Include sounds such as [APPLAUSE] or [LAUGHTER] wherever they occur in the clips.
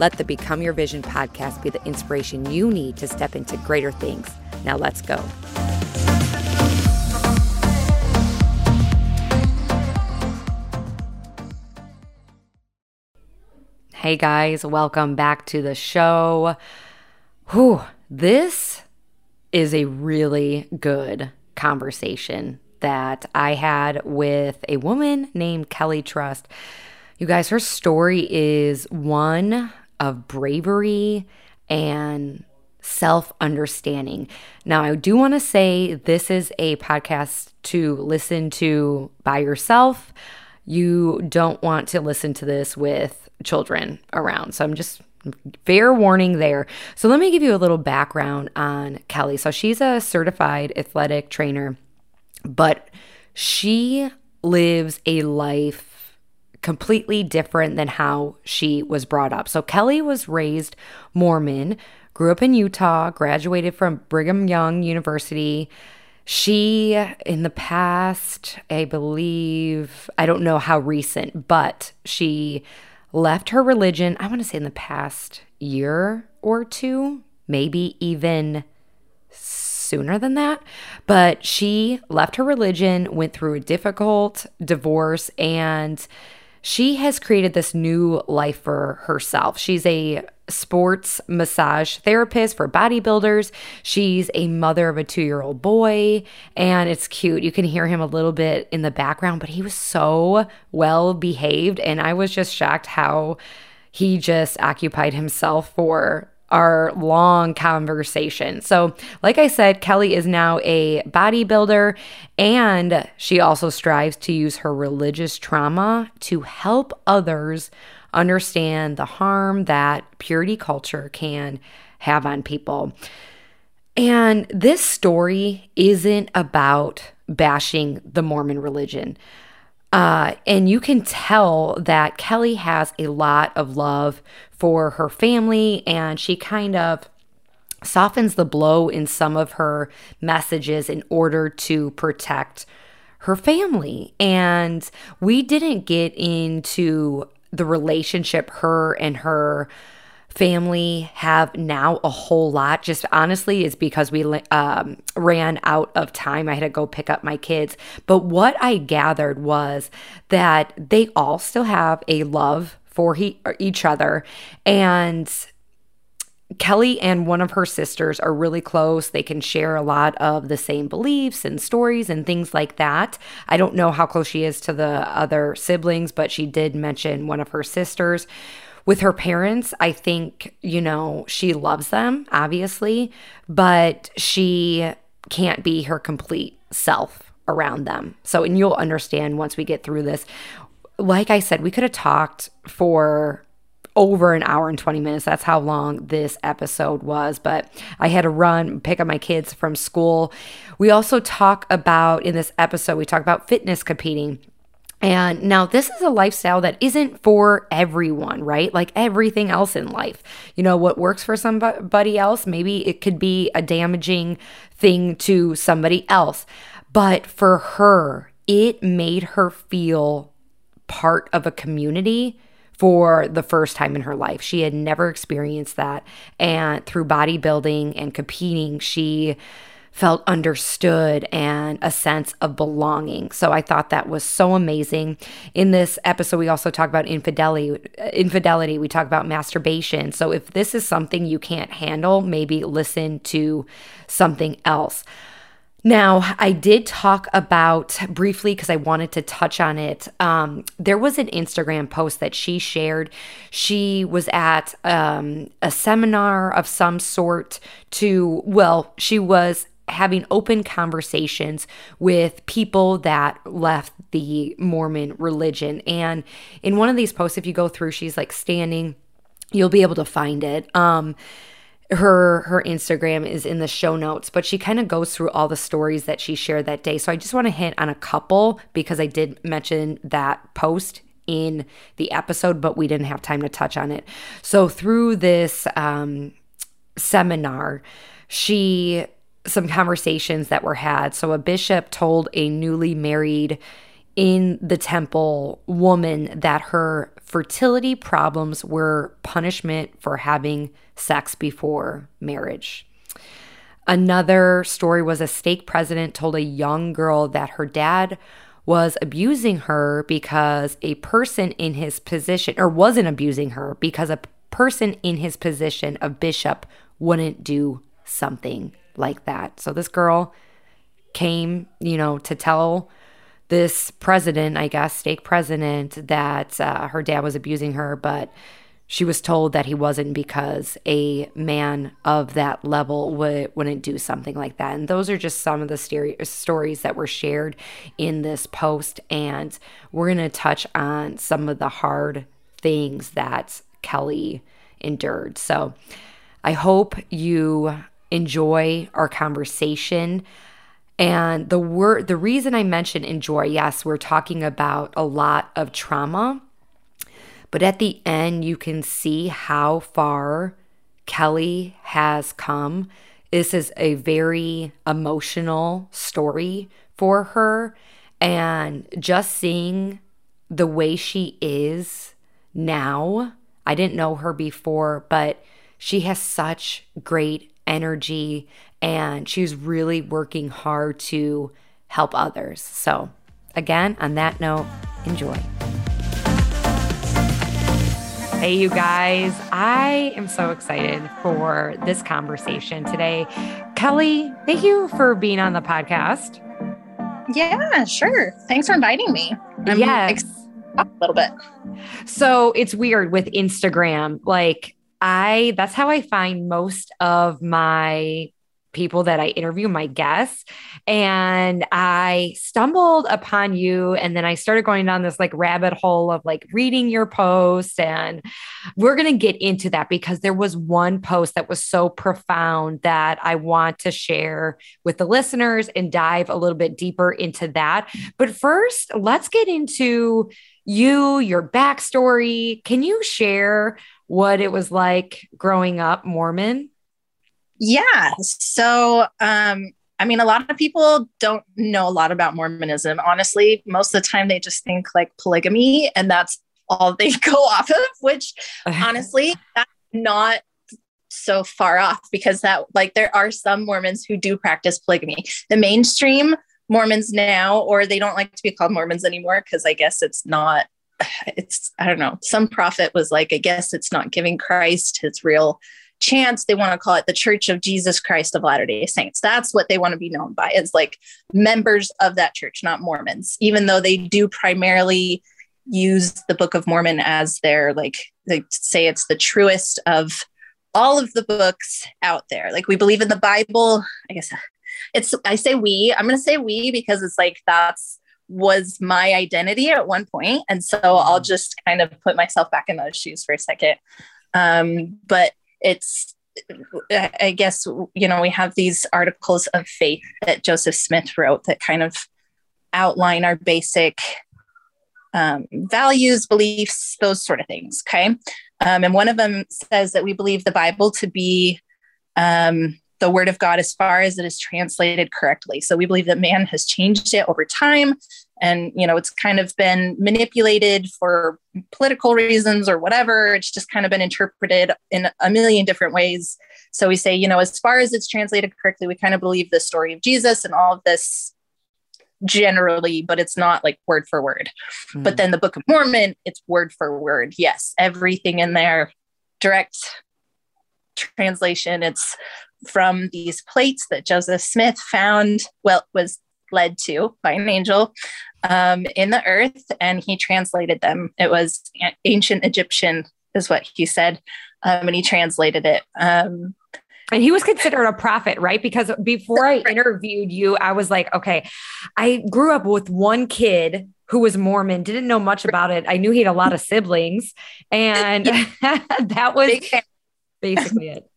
Let the Become Your Vision podcast be the inspiration you need to step into greater things. Now, let's go. Hey guys, welcome back to the show. Whew, this is a really good conversation that I had with a woman named Kelly Trust. You guys, her story is one of bravery and self understanding. Now, I do want to say this is a podcast to listen to by yourself. You don't want to listen to this with children around. So I'm just fair warning there. So let me give you a little background on Kelly. So she's a certified athletic trainer, but she lives a life completely different than how she was brought up. So Kelly was raised Mormon, grew up in Utah, graduated from Brigham Young University. She, in the past, I believe, I don't know how recent, but she left her religion, I want to say in the past year or two, maybe even sooner than that. But she left her religion, went through a difficult divorce, and she has created this new life for herself. She's a sports massage therapist for bodybuilders. She's a mother of a two year old boy, and it's cute. You can hear him a little bit in the background, but he was so well behaved. And I was just shocked how he just occupied himself for our long conversation. So, like I said, Kelly is now a bodybuilder and she also strives to use her religious trauma to help others understand the harm that purity culture can have on people. And this story isn't about bashing the Mormon religion. Uh, and you can tell that Kelly has a lot of love for her family and she kind of softens the blow in some of her messages in order to protect her family. And we didn't get into the relationship her and her family have now a whole lot. Just honestly, is because we um, ran out of time. I had to go pick up my kids. But what I gathered was that they all still have a love for he, each other. And Kelly and one of her sisters are really close. They can share a lot of the same beliefs and stories and things like that. I don't know how close she is to the other siblings, but she did mention one of her sisters. With her parents, I think, you know, she loves them, obviously, but she can't be her complete self around them. So, and you'll understand once we get through this. Like I said, we could have talked for over an hour and 20 minutes. That's how long this episode was. But I had to run, pick up my kids from school. We also talk about, in this episode, we talk about fitness competing and now, this is a lifestyle that isn't for everyone, right? Like everything else in life. You know, what works for somebody else, maybe it could be a damaging thing to somebody else. But for her, it made her feel part of a community for the first time in her life. She had never experienced that. And through bodybuilding and competing, she felt understood and a sense of belonging. So I thought that was so amazing. In this episode, we also talk about infidelity. Infidelity. We talk about masturbation. So if this is something you can't handle, maybe listen to something else. Now, I did talk about briefly because I wanted to touch on it. Um, there was an Instagram post that she shared. She was at um, a seminar of some sort to, well, she was having open conversations with people that left the Mormon religion. And in one of these posts, if you go through, she's like standing, you'll be able to find it. Um, her her Instagram is in the show notes, but she kind of goes through all the stories that she shared that day. So I just want to hit on a couple because I did mention that post in the episode, but we didn't have time to touch on it. So through this um, seminar, she some conversations that were had. So a bishop told a newly married in the temple woman that her fertility problems were punishment for having sex before marriage. Another story was a stake president told a young girl that her dad was abusing her because a person in his position, or wasn't abusing her because a person in his position of bishop wouldn't do something like that. So this girl came, you know, to tell this president, I guess, stake president, that uh, her dad was abusing her, but she was told that he wasn't because a man of that level would, wouldn't do something like that. And those are just some of the stories that were shared in this post. And we're going to touch on some of the hard things that Kelly endured. So I hope you enjoy our conversation. And the word the reason I mentioned enjoy, yes, we're talking about a lot of trauma but at the end, you can see how far Kelly has come. This is a very emotional story for her. And just seeing the way she is now, I didn't know her before, but she has such great energy and she's really working hard to help others. So, again, on that note, enjoy. Hey, you guys, I am so excited for this conversation today. Kelly, thank you for being on the podcast. Yeah, sure. Thanks for inviting me. I'm yes. Ex- a little bit. So it's weird with Instagram. Like, I, that's how I find most of my people that I interview, my guests. And I stumbled upon you. And then I started going down this like rabbit hole of like reading your posts. And we're going to get into that because there was one post that was so profound that I want to share with the listeners and dive a little bit deeper into that. But first, let's get into you, your backstory. Can you share what it was like growing up Mormon? Yeah. So, um, I mean, a lot of people don't know a lot about Mormonism. Honestly, most of the time they just think like polygamy and that's all they [LAUGHS] go off of, which [LAUGHS] honestly, that's not so far off because that, like, there are some Mormons who do practice polygamy. The mainstream Mormons now, or they don't like to be called Mormons anymore because I guess it's not, it's, I don't know, some prophet was like, I guess it's not giving Christ his real chance. They want to call it the church of jesus christ of latter day saints. That's what they want to be known by is like members of that church not mormons even though they do primarily use the book of mormon as their like they say it's the truest of all of the books out there. Like we believe in the bible. I guess it's i say we i'm going to say we because it's like that's was my identity at one point and so i'll just kind of put myself back in those shoes for a second um, but it's I guess you know we have these articles of faith that Joseph Smith wrote that kind of outline our basic um, values, beliefs, those sort of things. Okay, um, and one of them says that we believe the Bible to be um, the Word of God as far as it is translated correctly. So we believe that man has changed it over time, and you know it's kind of been manipulated for political reasons or whatever. It's just kind of been interpreted in a million different ways. So we say you know as far as it's translated correctly we kind of believe the story of jesus and all of this generally but it's not like word for word. Mm. but then the book of mormon it's word for word. Yes everything in there direct translation it's from these plates that joseph smith found well was led to by an angel um, in the earth, and he translated them. It was ancient Egyptian, is what he said, um, and he translated it. Um, and he was considered a prophet, right? Because before I interviewed you, I was like, okay, I grew up with one kid who was Mormon, didn't know much about it. I knew he had a lot of siblings, and [LAUGHS] [LAUGHS] that was basically it.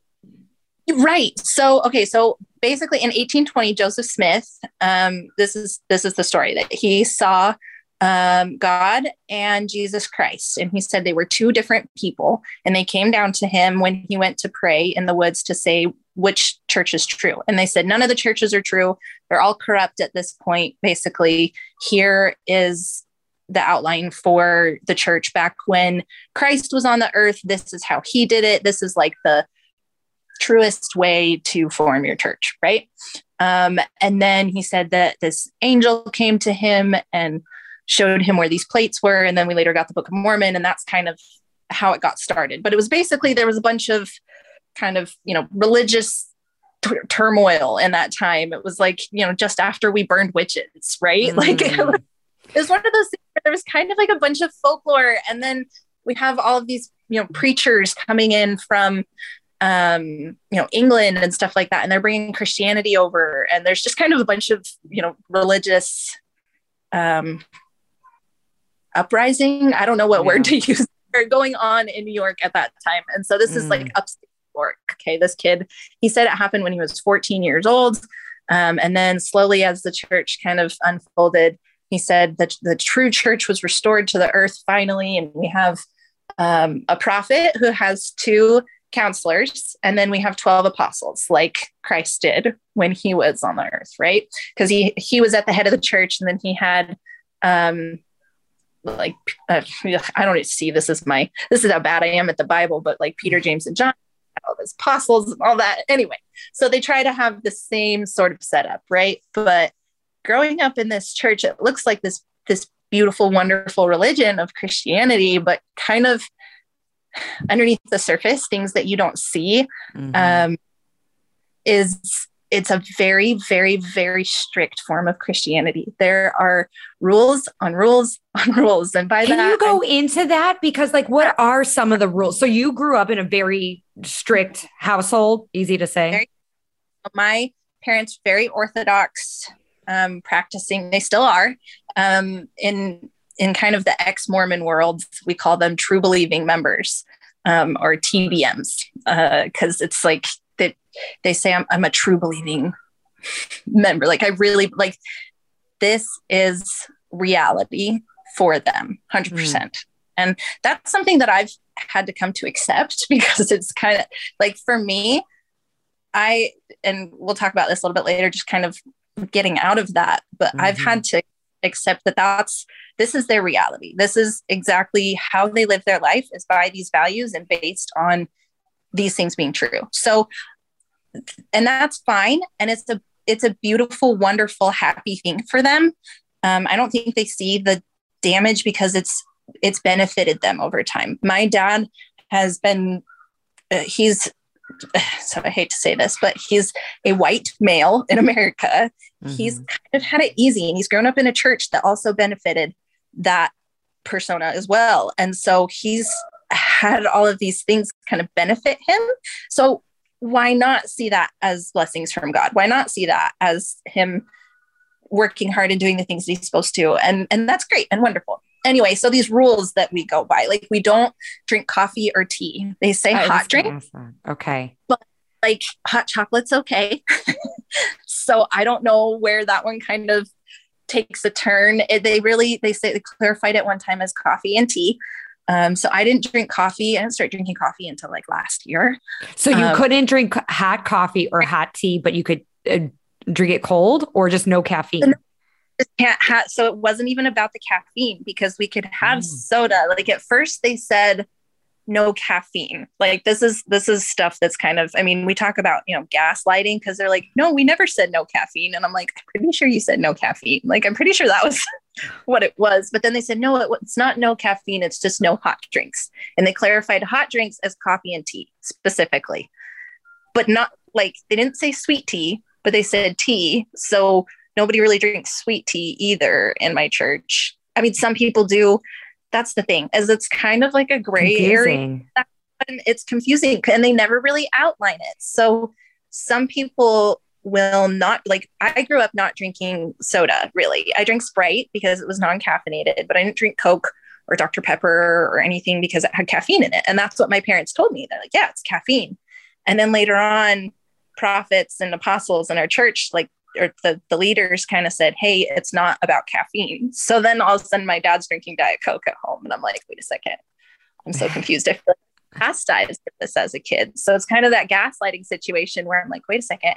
Right. So, okay. So basically in 1820, Joseph Smith, um, this is, this is the story that he saw um, God and Jesus Christ. And he said they were two different people. And they came down to him when he went to pray in the woods to say which church is true. And they said, none of the churches are true. They're all corrupt at this point. Basically, here is the outline for the church back when Christ was on the earth. This is how he did it. This is like the truest way to form your church, right? Um, and then he said that this angel came to him and showed him where these plates were. And then we later got the Book of Mormon, and that's kind of how it got started. But it was basically there was a bunch of kind of, you know, religious t- turmoil in that time. It was like, you know, just after we burned witches, right? Mm. [LAUGHS] Like it was, it was one of those things where there was kind of like a bunch of folklore. And then we have all of these, you know, preachers coming in from um you know england and stuff like that and they're bringing christianity over and there's just kind of a bunch of you know religious um uprising. I don't know what yeah. word to [LAUGHS] use. Going on in New York at that time. And so this mm. is like mm. upstate New York. Okay. This kid, he said it happened when he was 14 years old. Um, and then slowly, as the church kind of unfolded, he said that the true church was restored to the earth finally. And we have um, a prophet who has two counselors, and then we have 12 apostles, like Christ did when he was on the earth, right? Because he he was at the head of the church, and then he had um, like uh, I don't see this as my this is how bad I am at the Bible, but like Peter, James, and John, all those apostles and all that. Anyway, so they try to have the same sort of setup, right? But growing up in this church, it looks like this this beautiful, wonderful religion of Christianity, but kind of underneath the surface, things that you don't see, mm-hmm. um, is it's a very, very, very strict form of Christianity. There are rules on rules on [LAUGHS] rules. And by Can that, you go I'm, into that? Because, like, what are some of the rules? So, you grew up in a very strict household, easy to say. Very, my parents, very Orthodox, um, practicing, they still are. Um, in in kind of the ex Mormon world, we call them true believing members um, or TBMs because uh, it's like that they say I'm, I'm a true believing member. Like I really like this is reality for them 100%. Mm. And that's something that I've had to come to accept [LAUGHS] because it's kind of like for me, I, and we'll talk about this a little bit later, just kind of getting out of that. But mm-hmm. I've had to accept that that's, this is their reality. This is exactly how they live their life is by these values and based on these things being true. So, and that's fine. And it's a, it's a beautiful, wonderful, happy thing for them. Um, I don't think they see the damage because it's, it's benefited them over time. My dad has been, uh, he's, [SIGHS] so I hate to say this, but he's a white male in America. Mm-hmm. He's kind of had it easy and he's grown up in a church that also benefited that persona as well. And so he's had all of these things kind of benefit him. So why not see that as blessings from God? Why not see that as him working hard and doing the things he's supposed to? And and that's great and wonderful. Anyway, so these rules that we go by, like we don't drink coffee or tea. They say hot drink. Okay. But like hot chocolate's okay. [LAUGHS] so I don't know where that one kind of takes a turn. It, they really they say they clarified it one time as coffee and tea. Um, so I didn't drink coffee. I didn't start drinking coffee until like last year. So you um, couldn't drink hot coffee or hot tea, but you could uh, drink it cold or just no caffeine. So it wasn't even about the caffeine because we could have mm. soda. Like at first they said no caffeine. Like this is this is stuff that's kind of I mean, we talk about, you know, gaslighting because they're like, no, we never said no caffeine. And I'm like, I'm pretty sure you said no caffeine. Like I'm pretty sure that was [LAUGHS] what it was. But then they said, no, it, it's not no caffeine, it's just no hot drinks. And they clarified hot drinks as coffee and tea specifically. But not like they didn't say sweet tea, but they said tea. So nobody really drinks sweet tea either in my church. I mean, some people do that's the thing is it's kind of like a gray confusing. area and it's confusing and they never really outline it. So some people will not like i grew up not drinking soda really. I drank sprite because it was non-caffeinated but i didn't drink coke or dr pepper or anything because it had caffeine in it. And that's what my parents told me. They're like yeah it's caffeine. And then later on prophets and apostles in our church, like or the, the leaders kind of said, Hey, it's not about caffeine. So then all of a sudden my dad's drinking Diet Coke at home. And I'm like, wait a second. I'm so [LAUGHS] confused. I feel like chastised this as a kid. So it's kind of that gaslighting situation where I'm like, wait a second.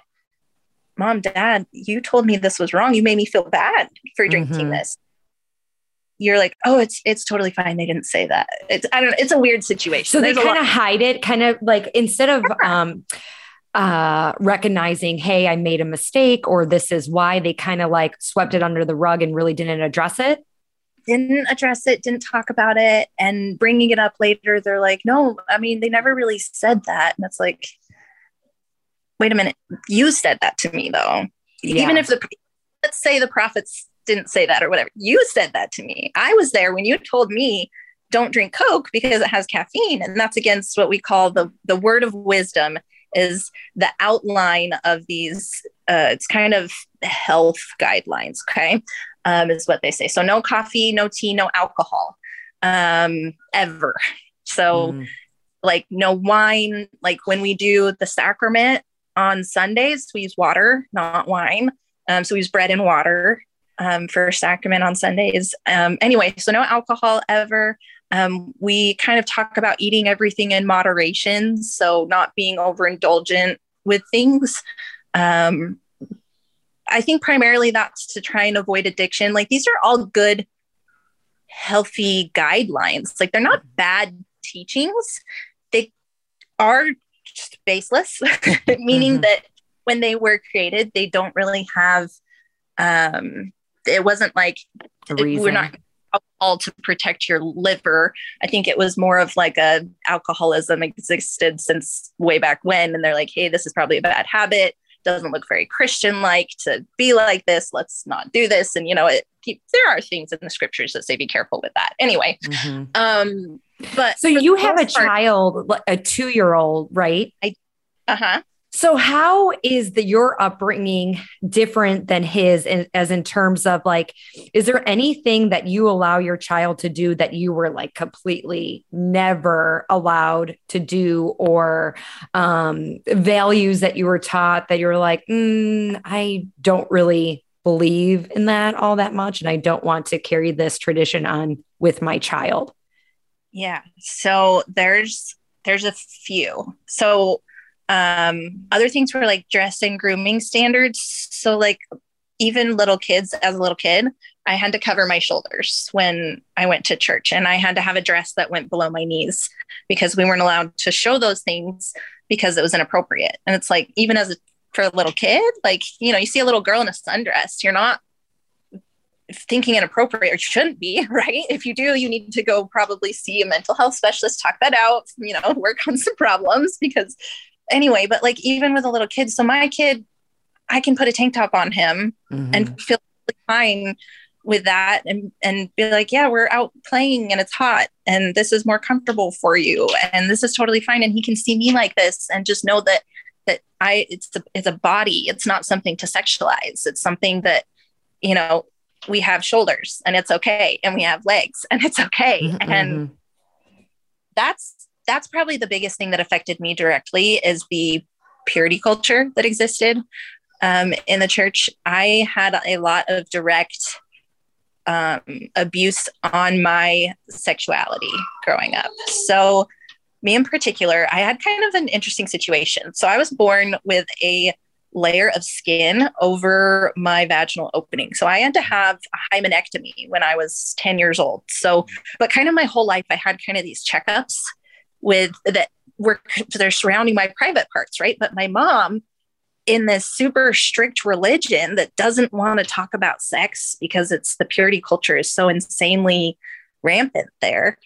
Mom, dad, you told me this was wrong. You made me feel bad for drinking mm-hmm. this. You're like, oh, it's it's totally fine. They didn't say that. It's I don't know. It's a weird situation. So There's they kind of hide it, kind of like instead of um uh, recognizing, hey, I made a mistake, or this is why they kind of like swept it under the rug and really didn't address it? Didn't address it, didn't talk about it. And bringing it up later, they're like, no, I mean, they never really said that. And it's like, wait a minute, you said that to me though. Yeah. Even if the, let's say the prophets didn't say that or whatever, you said that to me. I was there when you told me don't drink Coke because it has caffeine. And that's against what we call the, the word of wisdom is the outline of these uh, it's kind of health guidelines okay um, is what they say. So no coffee no tea no alcohol um, ever. So mm. like no wine like when we do the sacrament on sundays we use water not wine. Um, so we use bread and water um, for sacrament on sundays. Um, anyway so no alcohol ever um, we kind of talk about eating everything in moderation, so not being overindulgent with things. Um, I think primarily that's to try and avoid addiction. Like these are all good, healthy guidelines. Like they're not bad teachings. They are just baseless, [LAUGHS] meaning mm-hmm. that when they were created, they don't really have. Um, it wasn't like we're not alcohol to protect your liver. I think it was more of like a alcoholism existed since way back when. And they're like, hey, this is probably a bad habit. Doesn't look very Christian like to be like this. Let's not do this. And, you know, it, there are things in the scriptures that say be careful with that. Anyway, mm-hmm. um, but so you have a part, child, a two year old, right? I, uh huh. So, how is the your upbringing different than his, in, as in terms of like, is there anything that you allow your child to do that you were like completely never allowed to do, or um, values that you were taught that you were like, mm, I don't really believe in that all that much, and I don't want to carry this tradition on with my child? Yeah. So there's there's a few. So um, other things were like dress and grooming standards. So, like, even little kids, as a little kid, I had to cover my shoulders when I went to church, and I had to have a dress that went below my knees because we weren't allowed to show those things because it was inappropriate. And it's like, even as a for a little kid, like, you know, you see a little girl in a sundress, you're not thinking inappropriate or shouldn't be, [LAUGHS] right? If you do, you need to go probably see a mental health specialist, talk that out, you know, [LAUGHS] work on some problems because anyway, but like even with a little kid, so my kid, I can put a tank top on him mm-hmm. and feel fine with that and and be like yeah we're out playing and it's hot and this is more comfortable for you and this is totally fine and he can see me like this and just know that that i it's a, it's a body it's not something to sexualize it's something that you know we have shoulders and it's okay and we have legs and it's okay mm-hmm. and mm-hmm. that's that's probably the biggest thing that affected me directly is the purity culture that existed um, in the church. I had a lot of direct um, abuse on my sexuality growing up. So, me in particular, I had kind of an interesting situation. So, I was born with a layer of skin over my vaginal opening. So I had to have a hymenectomy when I was 10 years old. So, but kind of my whole life, I had kind of these checkups with that were they're surrounding my private parts, right? But my mom in this super strict religion that doesn't want to talk about sex because it's the purity culture is so insanely rampant there.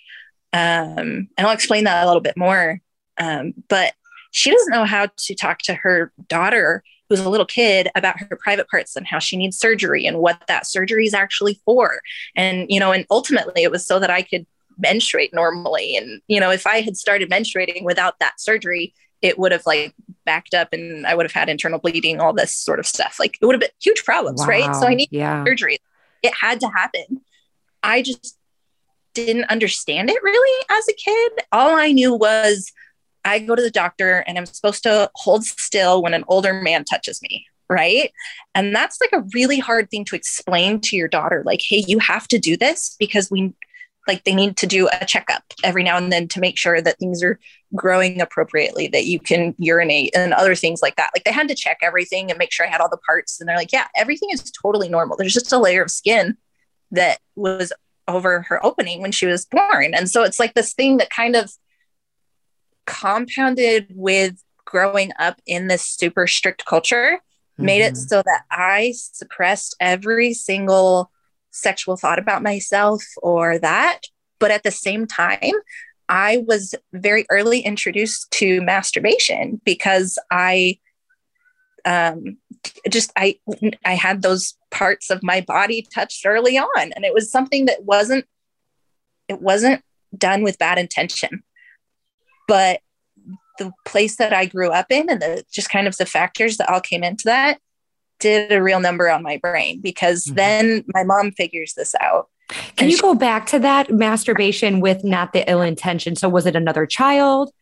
Um, and I'll explain that a little bit more. Um, but she doesn't know how to talk to her daughter who's a little kid about her private parts and how she needs surgery and what that surgery is actually for and you know and ultimately it was so that i could menstruate normally. And, you know, if I had started menstruating without that surgery, it would have like backed up and I would have had internal bleeding, all this sort of stuff. Like it would have been huge problems, wow. right? So I need yeah. surgery. It had to happen. I just didn't understand it really as a kid. All I knew was I go to the doctor and I'm supposed to hold still when an older man touches me. Right. And that's like a really hard thing to explain to your daughter. Like, hey, you have to do this because we like they need to do a checkup every now and then to make sure that things are growing appropriately, that you can urinate and other things like that. Like they had to check everything and make sure I had all the parts. And they're like, yeah, everything is totally normal. There's just a layer of skin that was over her opening when she was born. And so it's like this thing that kind of compounded with growing up in this super strict culture mm-hmm. made it mm-hmm. so that I suppressed every single sexual thought about myself or that. But at the same time, I was very early introduced to masturbation because I um, just I I had those parts of my body touched early on, and it was something that wasn't it wasn't done with bad intention, but the place that I grew up in and the just kind of the factors that all came into that did a real number on my brain because mm-hmm. then my mom figures this out. Can you she- go back to that masturbation with not the ill intention? So was it another child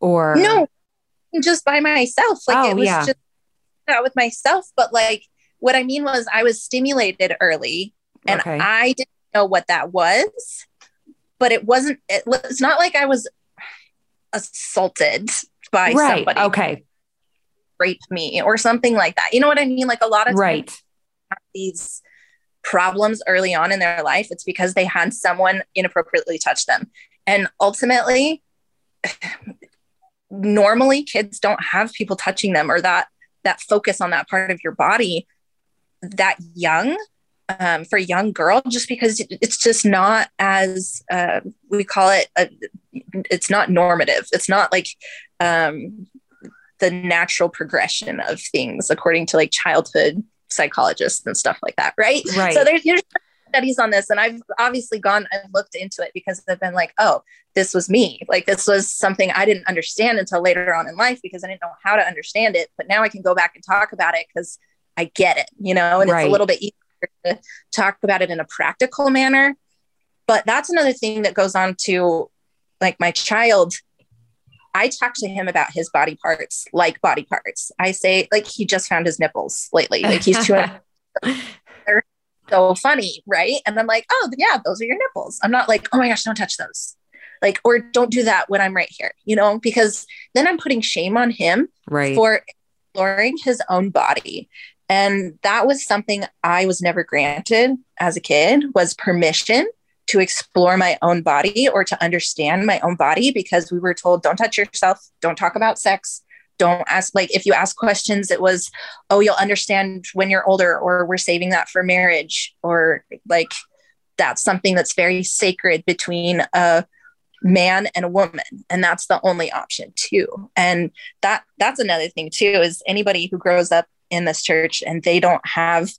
or no, just by myself? Like oh, it was yeah. just that with myself. But like what I mean was I was stimulated early and okay. I didn't know what that was, but it wasn't, it, it's not like I was assaulted by right. somebody. Okay rape me or something like that. You know what I mean? Like a lot of right. these problems early on in their life, it's because they had someone inappropriately touch them. And ultimately, [SIGHS] normally kids don't have people touching them or that that focus on that part of your body that young um, for a young girl just because it's just not as uh, we call it a, it's not normative it's not like um, the natural progression of things according to like childhood psychologists and stuff like that right? Right. so there's, there's studies on this and i've obviously gone i've looked into it because i've been like oh this was me. Like this was something i didn't understand until later on in life because i didn't know how to understand it but now i can go back and talk about it because i get it you know and right. it's a little bit easier to talk about it in a practical manner. But that's another thing that goes on to like my child I talk to him about his body parts like body parts. I say, like, he just found his nipples lately. Like, he's two. they're [LAUGHS] so funny, right? And I'm like, oh, yeah, those are your nipples. I'm not like, oh my gosh, don't touch those. Like, or don't do that when I'm right here, you know, because then I'm putting shame on him right. for exploring his own body. And that was something I was never granted as a kid was permission to explore my own body or to understand my own body because we were told don't touch yourself, don't talk about sex, don't ask like if you ask questions it was oh you'll understand when you're older or we're saving that for marriage or like that's something that's very sacred between a man and a woman and that's the only option too. And that that's another thing too is anybody who grows up in this church and they don't have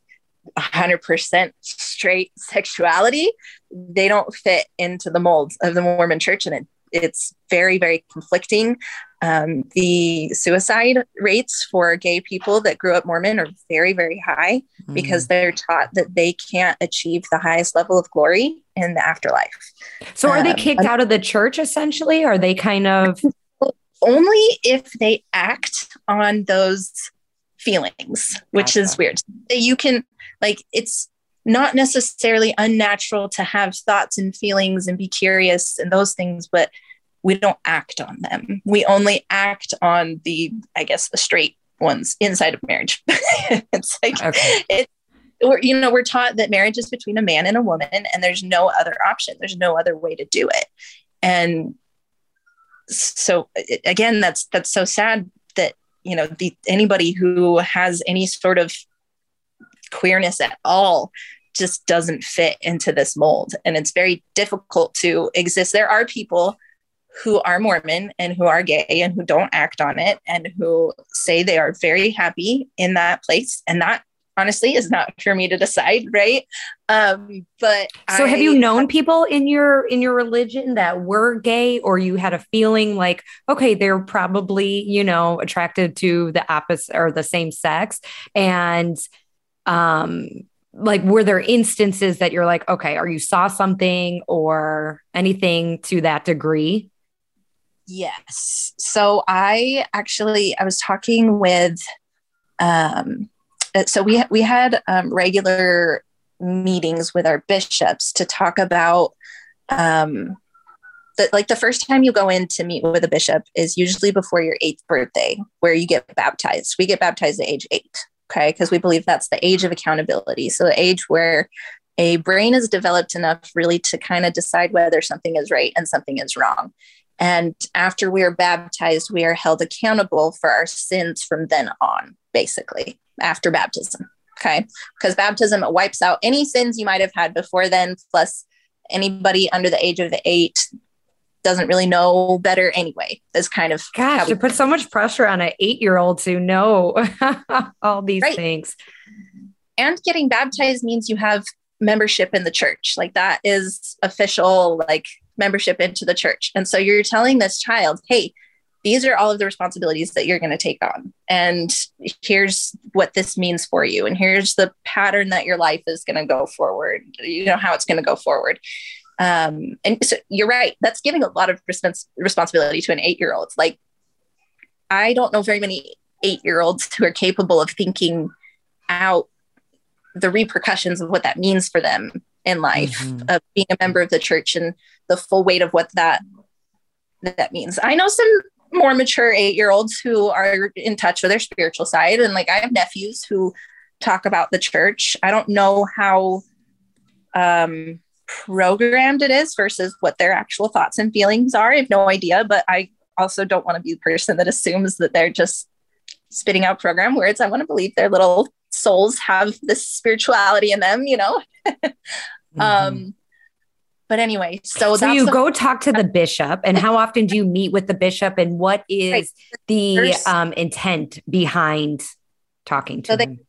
100% straight sexuality, they don't fit into the molds of the Mormon church. And it, it's very, very conflicting. Um, the suicide rates for gay people that grew up Mormon are very, very high mm. because they're taught that they can't achieve the highest level of glory in the afterlife. So, are um, they kicked out of the church essentially? Are they kind of only if they act on those feelings, which gotcha. is weird. You can like it's not necessarily unnatural to have thoughts and feelings and be curious and those things, but we don't act on them. We only act on the, I guess, the straight ones inside of marriage. [LAUGHS] it's like okay. it, we're, you know, we're taught that marriage is between a man and a woman, and there's no other option. There's no other way to do it. And so, again, that's that's so sad you know the anybody who has any sort of queerness at all just doesn't fit into this mold. And it's very difficult to exist. There are people who are Mormon and who are gay and who don't act on it and who say they are very happy in that place. And that honestly is not for me to decide, right? Um, but so I, have you known people in your in your religion that were gay or you had a feeling like, okay, they're probably, you know, attracted to the opposite or the same sex and um like were there instances that you're like okay or you saw something or anything to that degree Yes. So I actually I was talking with um so we we had um, regular meetings with our bishops to talk about um the, like the first time you go in to meet with a bishop is usually before your eighth birthday where you get baptized. We get baptized at age eight okay? Because we believe that's the age of accountability. So the age where a brain is developed enough really to kind of decide whether something is right and something is wrong. And after we are baptized, we are held accountable for our sins from then on, basically, after baptism. Okay. Because baptism wipes out any sins you might have had before then, plus anybody under the age of eight doesn't really know better anyway. Is kind of gosh, it puts so much pressure on an eight year old to know [LAUGHS] all these right. things. And getting baptized means you have membership in the church. Like that is official, like membership into the church. And so you're telling this child, hey, these are all of the responsibilities that you're going to take on. And here's what this means for you. And here's the pattern that your life is going to go forward. You know how it's going to go forward. Um, and so you're right. That's giving a lot of respons- responsibility to an eight year old. Like, I don't know very many eight year olds who are capable of thinking out the repercussions of what that means for them in life mm-hmm. of being a member of the church and the full weight of what that that means. I know some more mature eight year olds who are in touch with their spiritual side. And like I have nephews who talk about the church. I don't know how um, programmed it is versus what their actual thoughts and feelings are. I have no idea, but I also don't want to be the person that assumes that they're just spitting out program words. I want to believe their little souls have this spirituality in them, you know? [LAUGHS] mm-hmm. Um, but anyway, so so you go talk to the bishop, and how often do you meet with the bishop, and what is right. the um, intent behind talking to so him?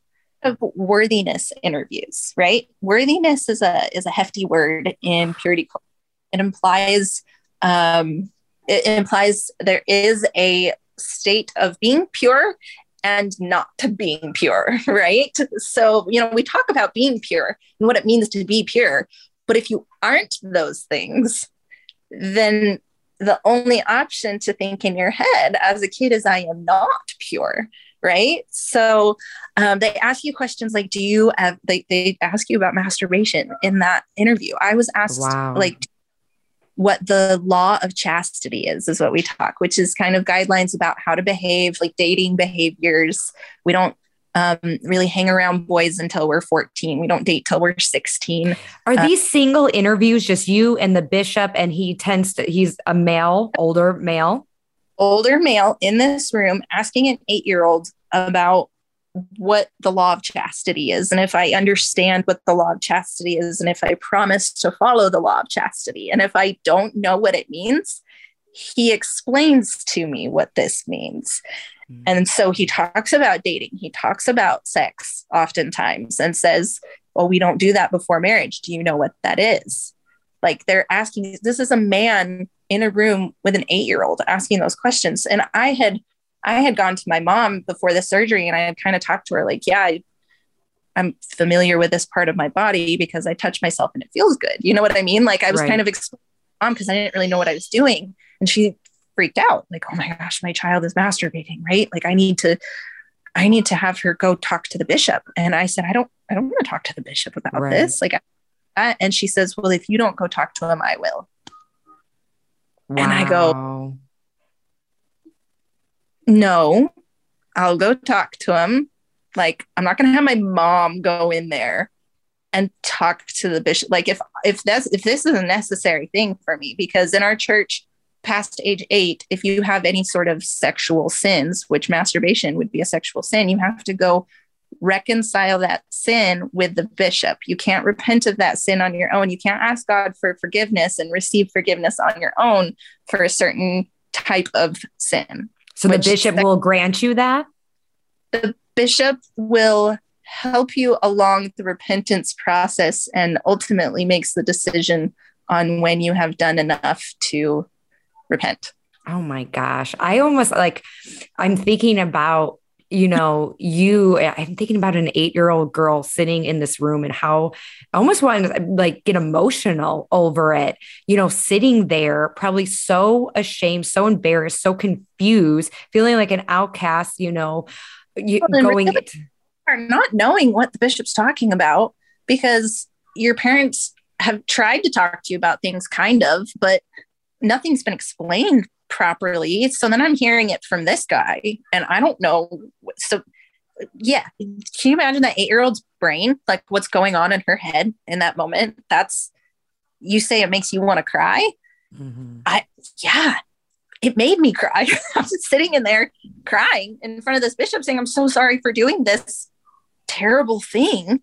Of worthiness interviews, right? Worthiness is a is a hefty word in [SIGHS] purity. It implies um, it implies there is a state of being pure and not to being pure, [LAUGHS] right? So, you know, we talk about being pure and what it means to be pure. But if you aren't those things, then the only option to think in your head as a kid is, I am not pure. Right. So um, they ask you questions like, do you have, they, they ask you about masturbation in that interview. I was asked, wow. like, what the law of chastity is is what we talk which is kind of guidelines about how to behave like dating behaviors we don't um, really hang around boys until we're 14 we don't date till we're 16 are uh, these single interviews just you and the bishop and he tends to he's a male older male older male in this room asking an eight year old about what the law of chastity is and if I understand what the law of chastity is and if I promise to follow the law of chastity. And if I don't know what it means, he explains to me what this means. Mm-hmm. And so he talks about dating, he talks about sex oftentimes and says, Well, we don't do that before marriage. Do you know what that is? Like they're asking, this is a man in a room with an eight year old asking those questions. And I had I had gone to my mom before the surgery and I had kind of talked to her like, yeah, I, am familiar with this part of my body because I touch myself and it feels good. You know what I mean? Like I was right. kind of explaining mom because I didn't really know what I was doing. And she freaked out, like, oh my gosh, my child is masturbating, right? Like I need to, I need to have her go talk to the bishop. And I said, I don't, I don't want to talk to the bishop about right. this. Like, and she says, well, if you don't go talk to him, I will. Wow. And I go, no, I'll go talk to him. Like, I'm not going to have my mom go in there and talk to the bishop. Like, if if that's if this is a necessary thing for me, because in our church, past age eight, if you have any sort of sexual sins, which masturbation would be a sexual sin, you have to go reconcile that sin with the bishop. You can't repent of that sin on your own. You can't ask God for forgiveness and receive forgiveness on your own for a certain type of sin. So the bishop will grant you that? The bishop will help you along the repentance process and ultimately makes the decision on when you have done enough to repent. Oh my gosh. I almost like, I'm thinking about you know, you, I'm thinking about an eight year old girl sitting in this room and how I almost want to like get emotional over it, you know, sitting there, probably so ashamed, so embarrassed, so confused, feeling like an outcast, you know, you, well, going. Really are not knowing what the bishop's talking about because your parents have tried to talk to you about things, kind of, but nothing's been explained properly. So then I'm hearing it from this guy, and I don't know. So, yeah, can you imagine that eight year old's brain? Like, what's going on in her head in that moment? That's you say it makes you want to cry. Mm-hmm. I, yeah, it made me cry. [LAUGHS] I was sitting in there crying in front of this bishop saying, I'm so sorry for doing this terrible thing,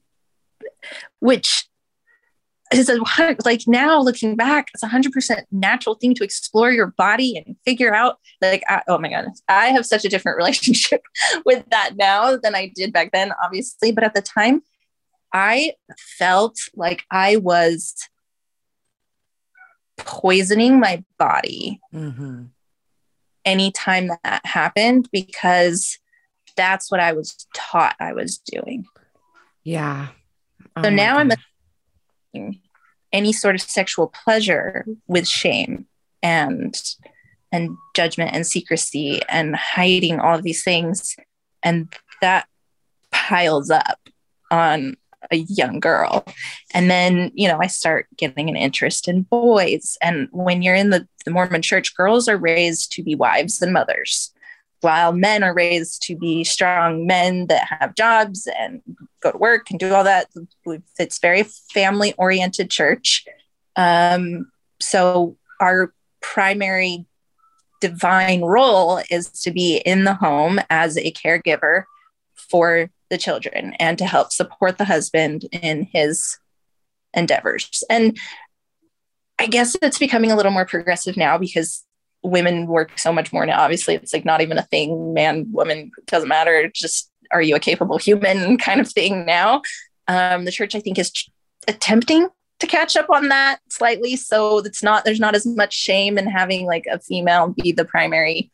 which a like now looking back, it's a hundred percent natural thing to explore your body and figure out like, I, oh my God, I have such a different [LAUGHS] relationship with that now than I did back then, obviously. But at the time, I felt like I was poisoning my body mm-hmm. anytime that happened because that's what I was taught I was doing. Yeah. Oh so now I'm any sort of sexual pleasure with shame and and judgment and secrecy and hiding all of these things. And that piles up on a young girl. And then you know i start getting an interest in boys. And when you're in the, the mormon church girls are raised to be wives and mothers while men are raised to be strong men that have jobs and go to work and do all that. It's very family oriented church. Um, so our primary divine role is to be in the home as a caregiver for the children and to help support the husband in his endeavors. And I guess it's becoming a little more progressive now because women work so much more now. Obviously, it's like not even a thing. Man, woman doesn't matter. Just are you a capable human [LAUGHS] kind of thing now. Um, the church, I think, is ch- attempting to catch up on that slightly. So it's not there's not as much shame in having like a female be the primary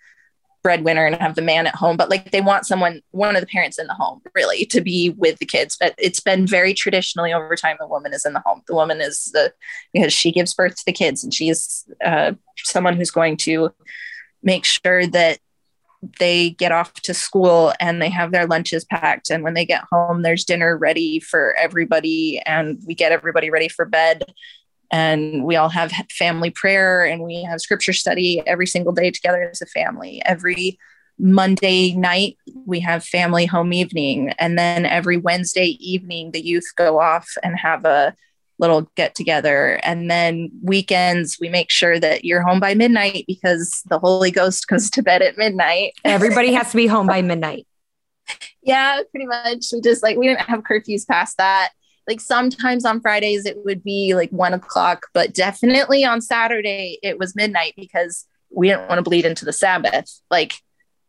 breadwinner and have the man at home but like they want someone one of the parents in the home really to be with the kids. But it's been very traditionally over time the woman is in the home. The woman is the because she gives birth to the kids and she's uh, someone who's going to make sure that they get off to school and they have their lunches packed. And when they get home there's dinner ready for everybody and we get everybody ready for bed and we all have family prayer and we have scripture study every single day together as a family. Every monday night we have family home evening. And then every wednesday evening the youth go off and have a little get together. And then weekends we make sure that you're home by midnight because the holy ghost goes to bed at midnight. Everybody [LAUGHS] has to be home by midnight. Yeah pretty much. We just like we didn't have curfews past that like sometimes on Fridays it would be like one o'clock, but definitely on Saturday it was midnight because we didn't want to bleed into the Sabbath. Like,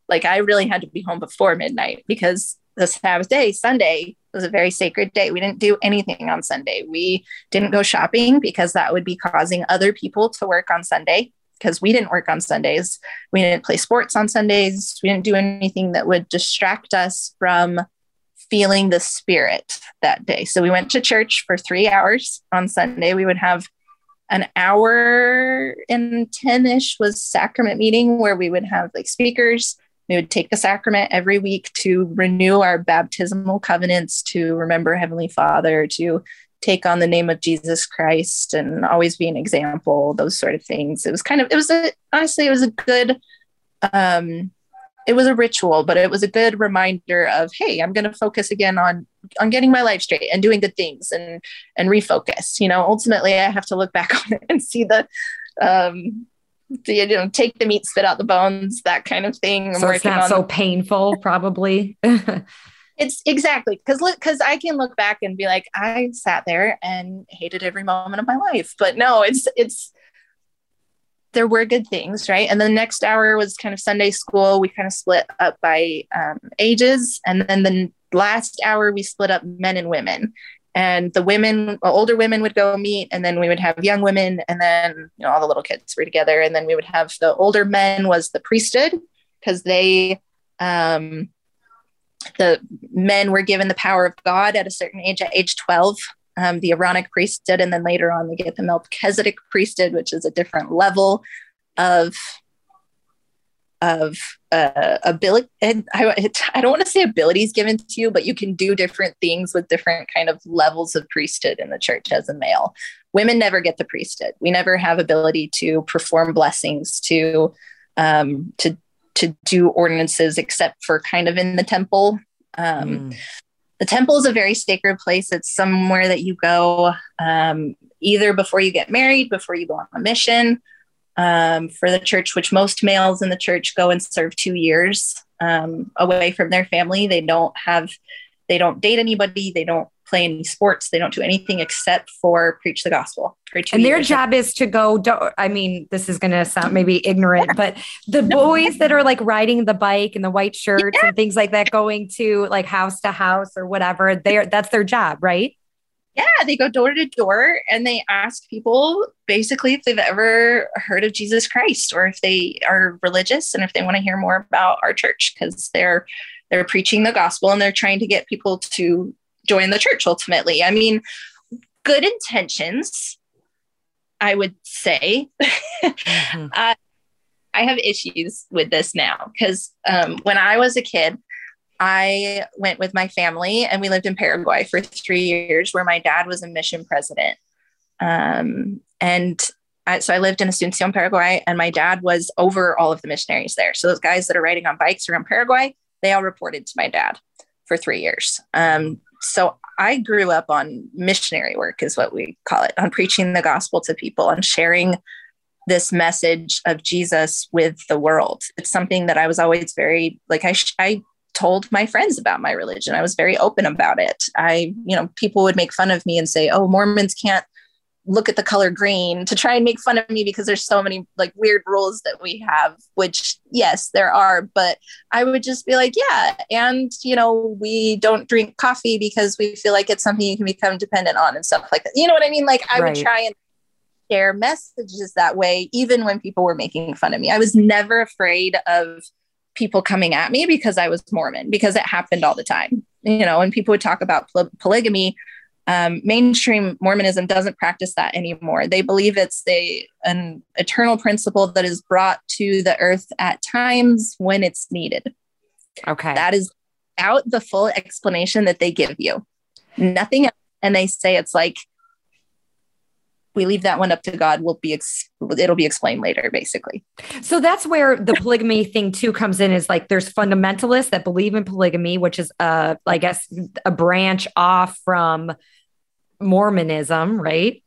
like I really had to be home before midnight because the Sabbath day, Sunday, was a very sacred day. We didn't do anything on Sunday. We didn't go shopping because that would be causing other people to work on Sunday because we didn't work on Sundays. We didn't play sports on Sundays. We didn't do anything that would distract us from feeling the spirit that day. So we went to church for three hours on Sunday. We would have an hour and 10 ish was sacrament meeting where we would have like speakers. We would take the sacrament every week to renew our baptismal covenants, to remember Heavenly Father, to take on the name of Jesus Christ and always be an example, those sort of things. It was kind of, it was a, honestly, it was a good, um, it was a ritual, but it was a good reminder of, hey, I'm going to focus again on on getting my life straight and doing good things and and refocus. You know, ultimately, I have to look back [LAUGHS] on it and see the, um, the, you know, take the meat, spit out the bones, that kind of thing. So it's not so painful, probably. [LAUGHS] it's exactly because look because I can look back and be like, I sat there and hated every moment of my life, but no, it's it's there were good things, right? And the next hour was kind of Sunday school. We kind of split up by um, ages. And then the last hour, we split up men and women. And the women, older women would go meet, and then we would have young women, and then you know all the little kids were together, and then we would have the older men was the priesthood because they um, the men were given the power of God at a certain age, at age 12, um, the Aaronic priesthood, and then later on they get the Melchizedek priesthood, which is a different level of of uh, ability. And I, I don't want to say abilities given to you, but you can do different things with different kind of levels of priesthood in the church as a male. Women never get the priesthood. We never have ability to perform blessings, to um, to to do ordinances, except for kind of in the temple. Um, mm. The temple is a very sacred place. It's somewhere that you go um, either before you get married, before you go on a mission, um, for the church, which most males in the church go and serve two years um, away from their family. They don't have, they don't date anybody. They don't play any sports. They don't do anything except for preach the gospel. and their job is to go. I mean, this is going to sound maybe ignorant, yeah. but the no. boys that are like riding the bike and the white shirts yeah. and things like that, going to like house to house or whatever, they that's their job, right? Yeah, they go door to door and they ask people basically if they've ever heard of Jesus Christ or if they are religious and if they want to hear more about our church because they're they're preaching the gospel and they're trying to get people to join the church ultimately. I mean, good intentions, I would say. mm-hmm. [LAUGHS] uh, I have issues with this now because um, when I was a kid, I went with my family and we lived in Paraguay for three years, where my dad was a mission president. Um, and I, so I lived in Asuncion, Paraguay, and my dad was over all of the missionaries there. So those guys that are riding on bikes around Paraguay, they all reported to my dad for three years. Um, so I grew up on missionary work, is what we call it, on preaching the gospel to people and sharing this message of Jesus with the world. It's something that I was always very like I I told my friends about my religion. I was very open about it. I, you know, people would make fun of me and say, "Oh, Mormons can't look at the color green to try and make fun of me because there's so many like weird rules that we have which yes there are but i would just be like yeah and you know we don't drink coffee because we feel like it's something you can become dependent on and stuff like that. You know what i mean? Like i right. would try and share messages that way even when people were making fun of me. I was never afraid of people coming at me because i was mormon because it happened all the time you know and people would talk about poly- polygamy um, mainstream Mormonism doesn't practice that anymore. They believe it's a, an eternal principle that is brought to the earth at times when it's needed. Okay. That is out the full explanation that they give you. Nothing else. And they say it's like, we leave that one up to God. Will be ex- it'll be explained later, basically. So that's where the polygamy thing too comes in. Is like there's fundamentalists that believe in polygamy, which is uh, I guess a branch off from Mormonism, right?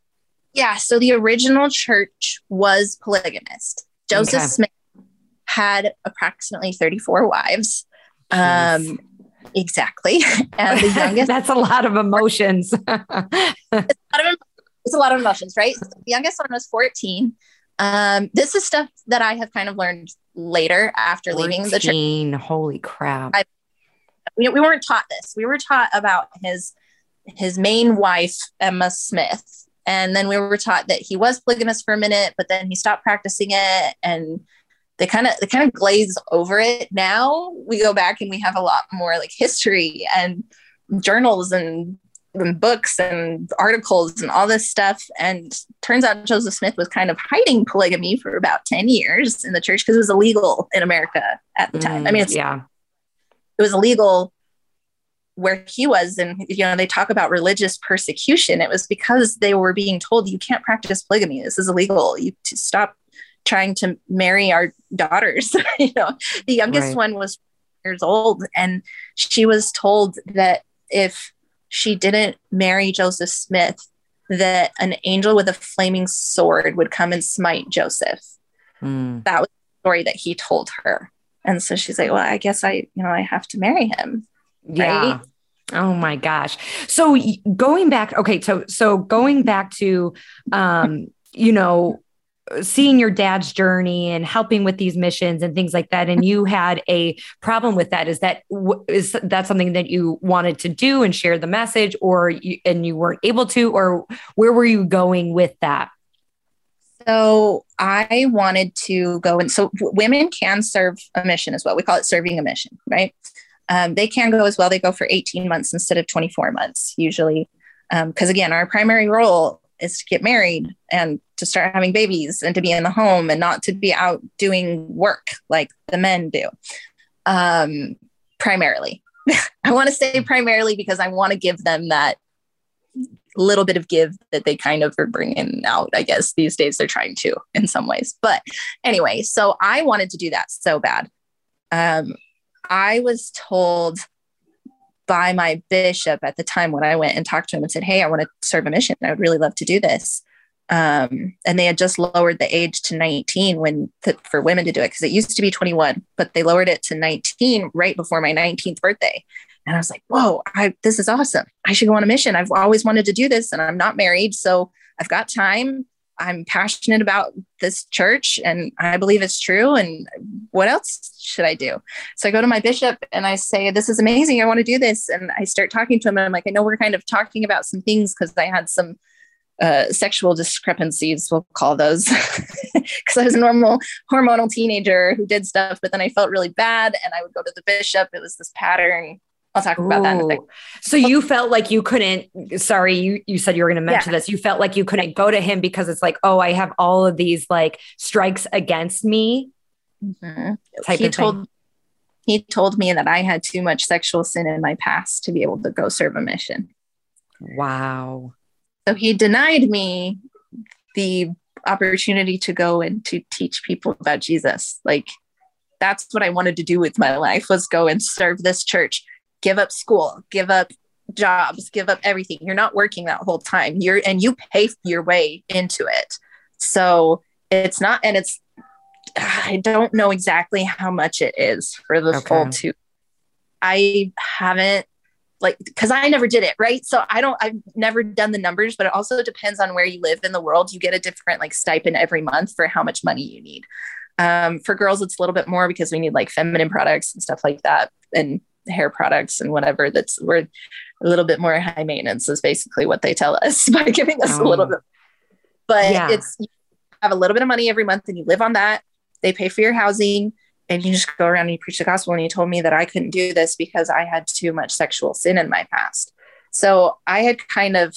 Yeah. So the original church was polygamist. Joseph okay. Smith had approximately 34 wives. Um, exactly. [LAUGHS] And the [LAUGHS] youngest. That's a lot of emotions. [LAUGHS] a lot of, it's a lot of emotions, right? So the youngest one was 14. Um, this is stuff that I have kind of learned later after 14, leaving the church. Holy crap. I, we, we weren't taught this. We were taught about his his main wife, Emma Smith. And then we were taught that he was polygamous for a minute, but then he stopped practicing it and they kind of they kind of glaze over it. Now we go back and we have a lot more like history and journals and, and books and articles and all this stuff. And turns out Joseph Smith was kind of hiding polygamy for about 10 years in the church because it was illegal in America at the time. Mm, I mean, it's yeah, it was illegal where he was and you know they talk about religious persecution it was because they were being told you can't practice polygamy this is illegal you to stop trying to marry our daughters [LAUGHS] you know the youngest right. one was years old and she was told that if she didn't marry joseph smith that an angel with a flaming sword would come and smite joseph mm. that was the story that he told her and so she's like well i guess i you know i have to marry him yeah. Right? Oh my gosh. So going back, okay, so so going back to um, you know, seeing your dad's journey and helping with these missions and things like that and you had a problem with that is that is that something that you wanted to do and share the message or you, and you weren't able to or where were you going with that so i wanted to go and so women can serve a mission as well we call it serving a mission right Um, they can go as well. They go for 18 months instead of 24 months, usually. Because um, again, our primary role is to get married and to start having babies and to be in the home and not to be out doing work like the men do. Um, primarily. [LAUGHS] I want to say primarily because I want to give them that little bit of give that they kind of are bringing out. I guess these days they're trying to in some ways. But anyway, so I wanted to do that so bad. Um, I was told by my bishop at the time when I went and talked to him and said, Hey, I want to serve a mission. I would really love to do this. Um, and they had just lowered the age to 19 when for women to do it because it used to be 21, but they lowered it to 19 right before my 19th birthday. And I was like, whoa, I, this is awesome. I should go on a mission. I've always wanted to do this and I'm not married. So I've got time. I'm passionate about this church and I believe it's true. And what else should I do? So I go to my bishop and I say, This is amazing. I want to do this. And I start talking to him. And I'm like, I know we're kind of talking about some things because I had some uh, sexual discrepancies, we'll call those, [LAUGHS] because I was a normal hormonal teenager who did stuff, but then I felt really bad and I would go to the bishop. It was this pattern I'll talk about Ooh. that. So you felt like you couldn't, sorry, you, you said you were going to mention yeah. this. You felt like you couldn't go to him because it's like, oh, I have all of these like strikes against me. Mm-hmm. He told, thing. he told me that I had too much sexual sin in my past to be able to go serve a mission. Wow. So he denied me the opportunity to go and to teach people about Jesus. Like that's what I wanted to do with my life was go and serve this church give up school, give up jobs, give up everything. You're not working that whole time. You're and you pay your way into it. So it's not and it's I don't know exactly how much it is for the okay. full two. I haven't like because I never did it, right? So I don't I've never done the numbers, but it also depends on where you live in the world. You get a different like stipend every month for how much money you need. Um, for girls, it's a little bit more because we need like feminine products and stuff like that. And hair products and whatever that's we're a little bit more high maintenance is basically what they tell us [LAUGHS] by giving us oh. a little bit but yeah. it's you have a little bit of money every month and you live on that they pay for your housing and you just go around and you preach the gospel and you told me that i couldn't do this because i had too much sexual sin in my past so i had kind of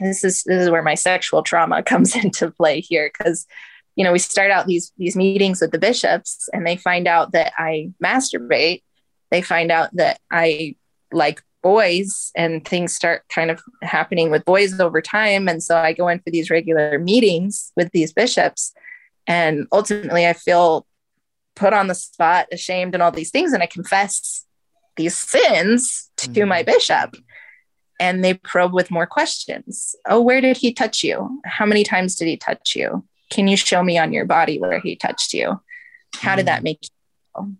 this is this is where my sexual trauma [LAUGHS] comes into play here because you know we start out these these meetings with the bishops and they find out that i masturbate they find out that I like boys and things start kind of happening with boys over time. And so I go in for these regular meetings with these bishops. And ultimately, I feel put on the spot, ashamed, and all these things. And I confess these sins to mm-hmm. my bishop. And they probe with more questions. Oh, where did he touch you? How many times did he touch you? Can you show me on your body where he touched you? How did that mm. make you feel?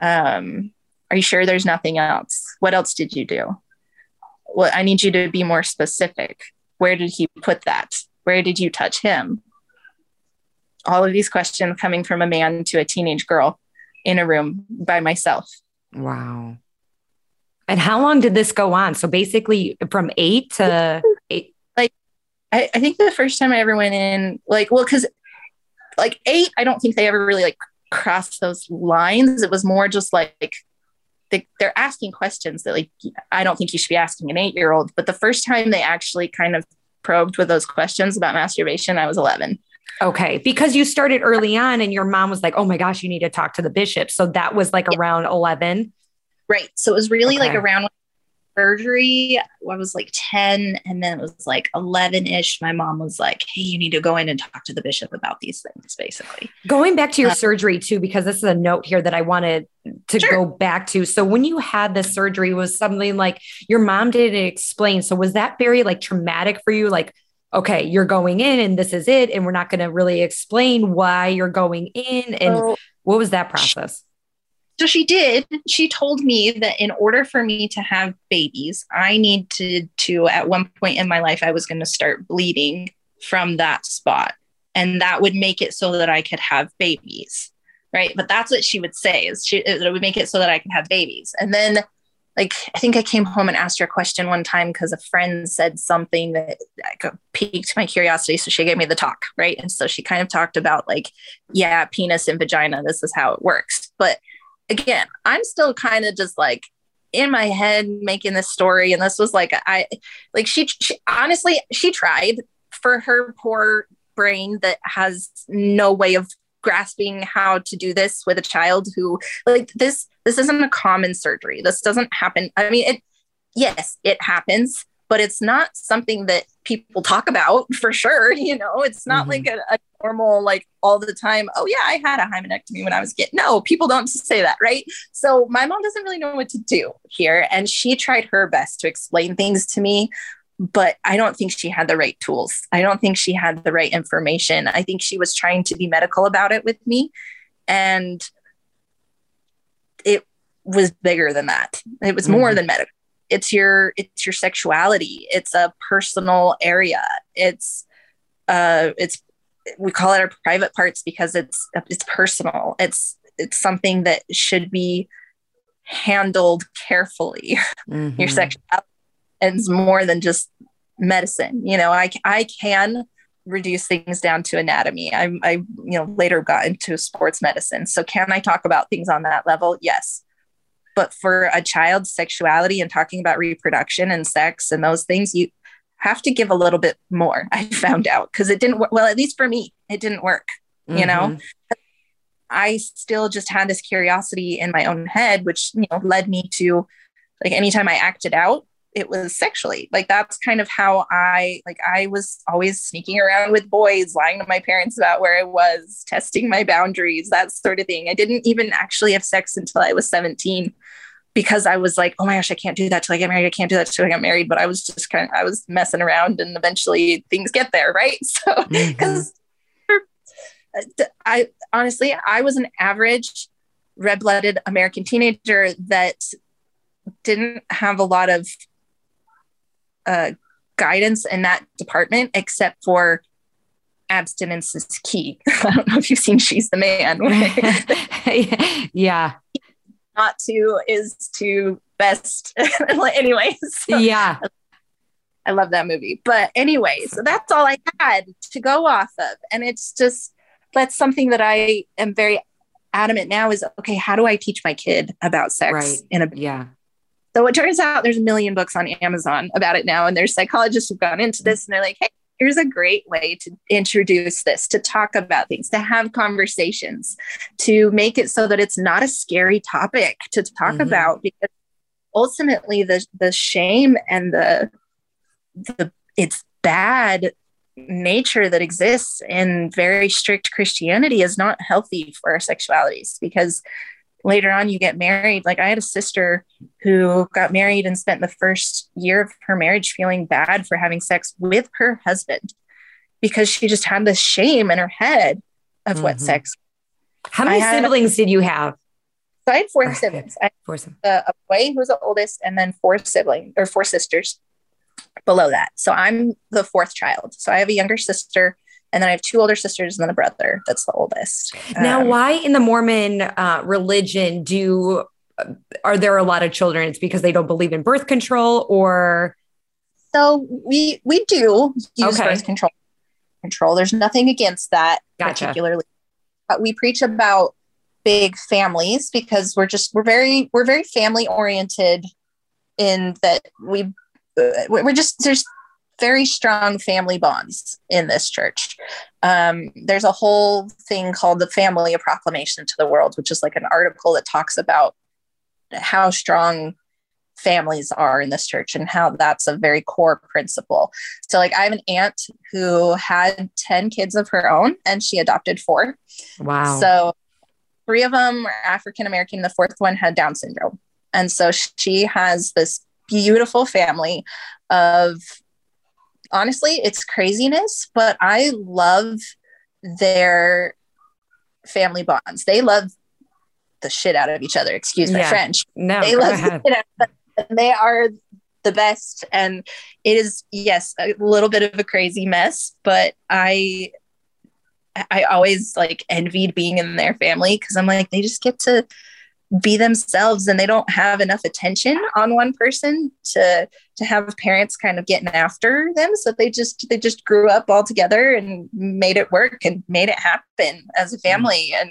um, are you sure there's nothing else? What else did you do? Well, I need you to be more specific. Where did he put that? Where did you touch him? All of these questions coming from a man to a teenage girl in a room by myself. Wow. And how long did this go on? So basically from eight to [LAUGHS] eight. Like, I, I think the first time I ever went in, like, well, because like eight, I don't think they ever really like cross those lines. It was more just like they, they're asking questions that like I don't think you should be asking an eight year old. But the first time they actually kind of probed with those questions about masturbation, I was 11. Okay, because you started early on, and your mom was like, "Oh my gosh, you need to talk to the bishop." So that was like yeah. around 11. Right. So it was really okay. like around surgery, I was like 10, and then it was like 11 ish. My mom was like, Hey, you need to go in and talk to the bishop about these things, basically. Going back to your uh, surgery, too, because this is a note here that I wanted to sure. go back to. So, when you had the surgery, was something like your mom didn't explain. So, was that very like traumatic for you? Like, okay, you're going in and this is it. And we're not going to really explain why you're going in. And so, what was that process? So she did. She told me that in order for me to have babies, I needed to, at one point in my life, I was going to start bleeding from that spot. And that would make it so that I could have babies. Right. But that's what she would say is she, it would make it so that I could have babies. And then like I think I came home and asked her a question one time because a friend said something that piqued my curiosity. So she gave me the talk, right? And so she kind of talked about like, yeah, penis and vagina, this is how it works. But again, I'm still kind of just like in my head making this story. And this was like, I like she, she honestly, she tried for her poor brain that has no way of grasping how to do this with a child who like this this isn't a common surgery this doesn't happen i mean it yes it happens but it's not something that people talk about [LAUGHS] for sure. You know, it's not mm-hmm. like a, a, normal, like all the time, oh, yeah, I had a hymenectomy when I was a kid. No, people don't [LAUGHS] say that, right? So my mom doesn't really know what to do here. And she tried her best to explain things to me, but I don't think she had the right tools. I don't think she had the right information. I think she was trying to be medical about it with me. And it was bigger than that. It was mm-hmm. more than medical it's your it's your sexuality it's a personal area it's uh it's we call it our private parts because it's it's personal it's it's something that should be handled carefully mm-hmm. your sexuality is more than just medicine you know i i can reduce things down to anatomy i i you know later got into sports medicine so can i talk about things on that level yes but for a child's sexuality and talking about reproduction and sex and those things, you have to give a little bit more. I [LAUGHS] found out because it didn't work. Well, at least for me, it didn't work. Mm-hmm. You know, mm-hmm. I still just had this curiosity in my own head, which you know led me to like anytime I acted out, it was sexually. Like that's kind of how i like i was always sneaking around with boys lying to my parents about where i was testing my boundaries that sort of thing. I didn't even actually have sex until i was 17 because i was like oh my gosh i can't do that till i get married. I can't do that till i get married. But i was just kind of i was messing around and eventually things get there right? [LAUGHS] So because mm-hmm. i honestly i was an average red-blooded american teenager that didn't have a lot of uh, guidance in that department, except for abstinence is key. [LAUGHS] I don't know if you've seen She's the Man. [LAUGHS] [LAUGHS] yeah. Not to is to best. anyways. So yeah. I love that movie. But anyway, so that's all I had to go off of. And it's just that's something that I am very adamant now is okay, how do I teach my kid about sex right. in a yeah so it turns out there's a million books on Amazon about it now. And there's psychologists who've gone into this and they're like, hey, here's a great way to introduce this, to talk about things, to have conversations, to make it so that it's not a scary topic to talk mm-hmm. about because ultimately the the shame and the the it's bad nature that exists in very strict Christianity is not healthy for our sexualities because later on you get married. Like i had a sister who got married and spent the first year of her marriage feeling bad for having sex with her husband because she just had this shame in her head of mm-hmm. what sex how many had, siblings did you have? So i had four siblings. I four siblings. A, a boy who was the oldest and then four siblings or four sisters below that. So i'm the fourth child. So i have a younger sister and then I have two older sisters and then a brother that's the oldest. Now, um, why in the Mormon uh, religion do are there a lot of children? It's because they don't believe in birth control, or so we we do use okay. birth control. Control. There's nothing against that gotcha. particularly, but we preach about big families because we're just we're very we're very family oriented in that we uh, we're just there's very strong family bonds in this church. Um, there's a whole thing called the Family Proclamation to the World, which is like an article that talks about how strong families are in this church and how that's a very core principle. So, like, I have an aunt who had 10 kids of her own and she adopted four. Wow. So, three of them are African American, the fourth one had Down syndrome. And so she has this beautiful family of honestly, it's craziness, but I love their family bonds. They love the shit out of each other. Excuse my yeah. French. No, they love the they are the best. And it is, yes, a little bit of a crazy mess, but I I always like envied being in their family because I'm like, they just get to be themselves and they don't have enough attention on one person to to have parents kind of getting after them so they just they just grew up all together and made it work and made it happen as a hmm. family and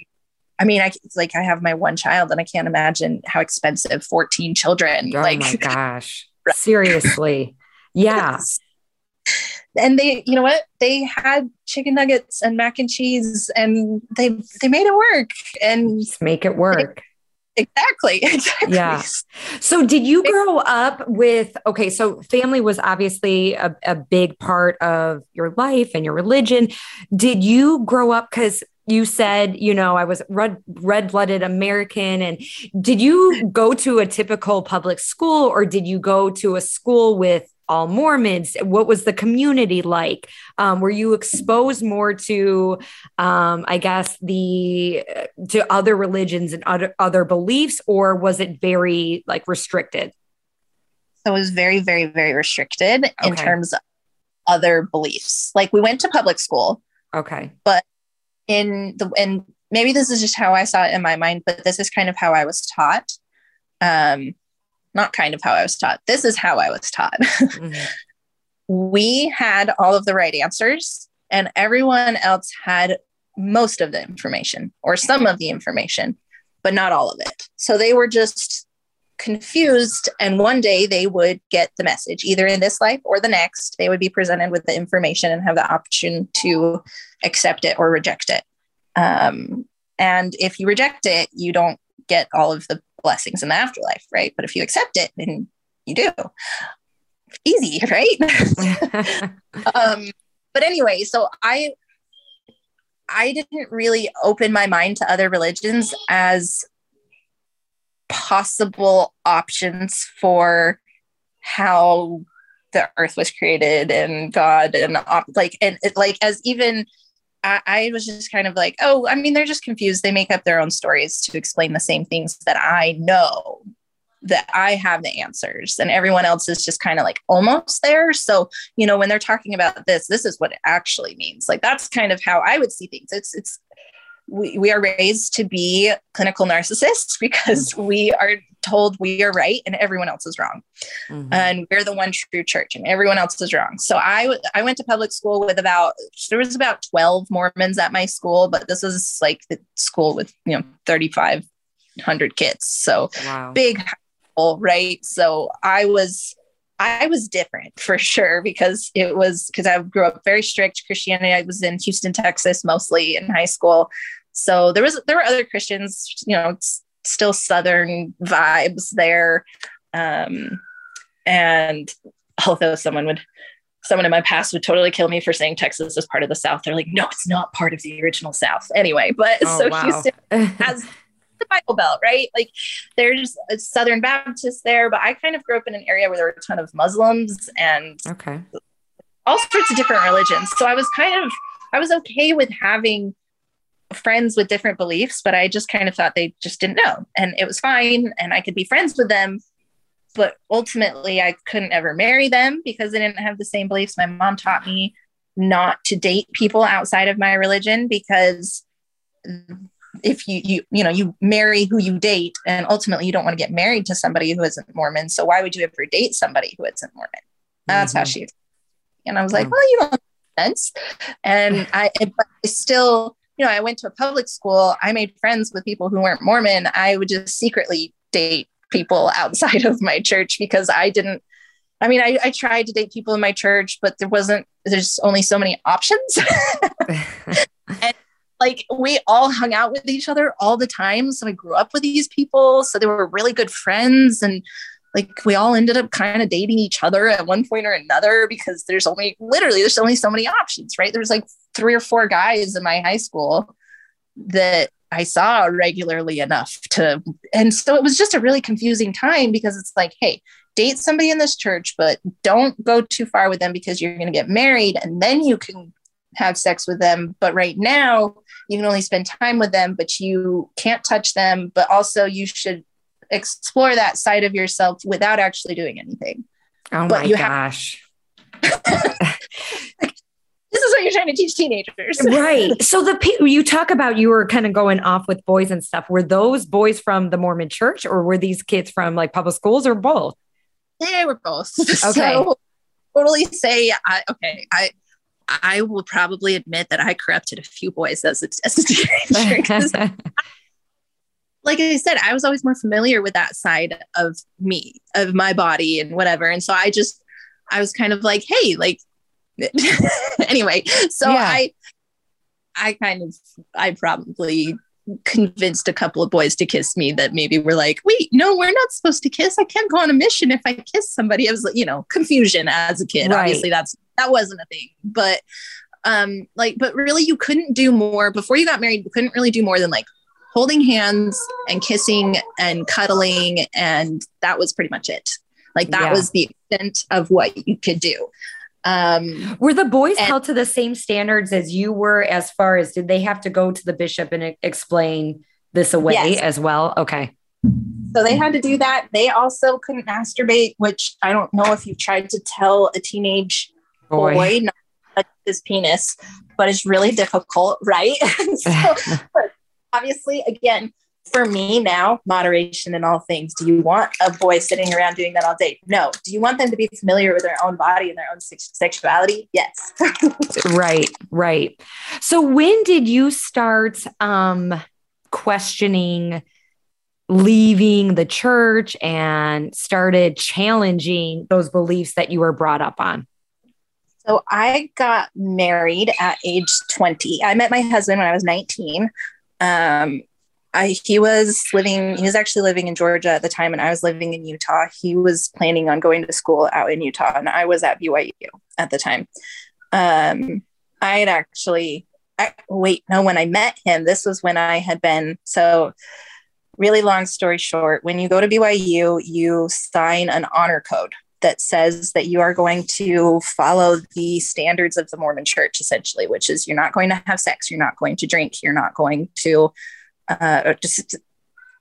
I mean, I it's like I have my one child, and I can't imagine how expensive 14 children. Oh like, my gosh. [LAUGHS] Seriously. Yeah. Yes. [LAUGHS] And they, you know what? They had chicken nuggets and mac and cheese, and they they made it work. And Just make it work. Exactly, [LAUGHS] exactly. Yeah. So, did you grow up with, okay, so family was obviously a, a big part of your life and your religion. Did you grow up because you said, you know, I was red red blooded American. And did you go to a typical public school or did you go to a school with all Mormons? What was the community like? Um, were you exposed more to, um, I guess, the to other religions and other other beliefs, or was it very like restricted? So it was very, very, very restricted in terms of other beliefs. Like we went to public school, Okay. But in the and maybe this is just how I saw it in my mind, but this is kind of how I was taught. Um, not kind of how I was taught. This is how I was taught. Mhm. [LAUGHS] we had all of the right answers, and everyone else had most of the information or some of the information, but not all of it. So they were just confused. And one day they would get the message, either in this life or the next. They would be presented with the information and have the option to accept it or reject it. Um, and if you reject it, you don't get all of the blessings in the afterlife, right? But if you accept it, then you do. Easy, [LAUGHS] right? [LAUGHS] um, but anyway, so I I didn't really open my mind to other religions as possible options for how the earth was created and God and like and it, like as even I, I was just kind of like, oh, I mean, they're just confused. They make up their own stories to explain the same things that I know that I have the answers, and everyone else is just kind of like almost there. So, you know, when they're talking about this, this is what it actually means. Like that's kind of how I would see things. It's it's we, we are raised to be clinical narcissists because we are told we are right and everyone else is wrong. Mhm. and we're the one true church and everyone else is wrong. So i w- i went to public school with about there was about 12 mormons at my school but this is like the school with you know 3500 kids. So wow. big school, right? So i was i was different for sure because it was because i grew up very strict christianity. I was in houston texas mostly in high school so there was there were other christians you know still southern vibes there um and although someone would someone in my past would totally kill me for saying texas is part of the south they're like no it's not part of the original south anyway but Oh, so wow. houston has the Bible Belt, right? Like there's a Southern Baptist there, but I kind of grew up in an area where there were a ton of Muslims and okay. all sorts of different religions. So I was kind of, I was okay with having friends with different beliefs, but I just kind of thought they just didn't know. And it was fine. And I could be friends with them. But ultimately, I couldn't ever marry them because they didn't have the same beliefs. My mom taught me not to date people outside of my religion because if you you you know you marry who you date and ultimately you don't want to get married to somebody who isn't mormon so why would you ever date somebody who isn't mormon that's how Mhm. she and i was like Mm. well you don't make sense and i but I still you know i went to a public school i made friends with people who weren't mormon i would just secretly date people outside [LAUGHS] of my church because i didn't i mean i, I tried to date people in my church but there wasn't there's only so many options [LAUGHS] and like we all hung out with each other all the time. So I grew up with these people. So they were really good friends. And like we all ended up kind of dating each other at one point or another because there's only literally there's only so many options, right? There's like three or four guys in my high school that I saw regularly enough to and so it was just a really confusing time because it's like, hey, date somebody in this church, but don't go too far with them because you're gonna get married and then you can have sex with them. But right now, you can only spend time with them, but you can't touch them. But also, you should explore that side of yourself without actually doing anything. oh But my you have- gosh. [LAUGHS] This is what you're trying to teach teenagers. [LAUGHS] right. So the people you talk about, you were kind of going off with boys and stuff. Were those boys from the Mormon church or were these kids from like public schools or both? They were both. [LAUGHS] Okay. So totally say, I, okay, I. I will probably admit that I corrupted a few boys as a, as a teenager like I said, I was always more familiar with that side of me, of my body and whatever. And so I just, I was kind of like, hey, like, [LAUGHS] anyway. So yeah. I, I kind of, I probably convinced a couple of boys to kiss me that maybe were like, wait, no, we're not supposed to kiss. I can't go on a mission if I kiss somebody. It was, like, you know, confusion as a kid. Right. Obviously, that's that wasn't a thing. But um, like, but really you couldn't do more before you got married, you couldn't really do more than like holding hands and kissing and cuddling, and that was pretty much it. Like that yeah. was the extent of what you could do. Um, were the boys and, held to the same standards as you were as far as did they have to go to the bishop and explain this away yes. as well? Okay. So they had to do that. They also couldn't masturbate, which I don't know if you've tried to tell a teenage boy, boy not his penis, but it's really difficult, right? [LAUGHS] so, [LAUGHS] obviously, again, for me now, moderation in all things. Do you want a boy sitting around doing that all day? No. Do you want them to be familiar with their own body and their own sexuality? Yes. [LAUGHS] right, right. So when did you start um, questioning leaving the church and started challenging those beliefs that you were brought up on? So I got married at age 20. I met my husband when I was 19. Um, I, he was living, he was actually living in Georgia at the time, and I was living in Utah. He was planning on going to school out in Utah, and I was at BYU at the time. Um, I had actually, I, wait, no, when I met him, this was when I had been, so really long story short, when you go to BYU, you sign an honor code that says that you are going to follow the standards of the Mormon church, essentially, which is you're not going to have sex, you're not going to drink, you're not going to uh, just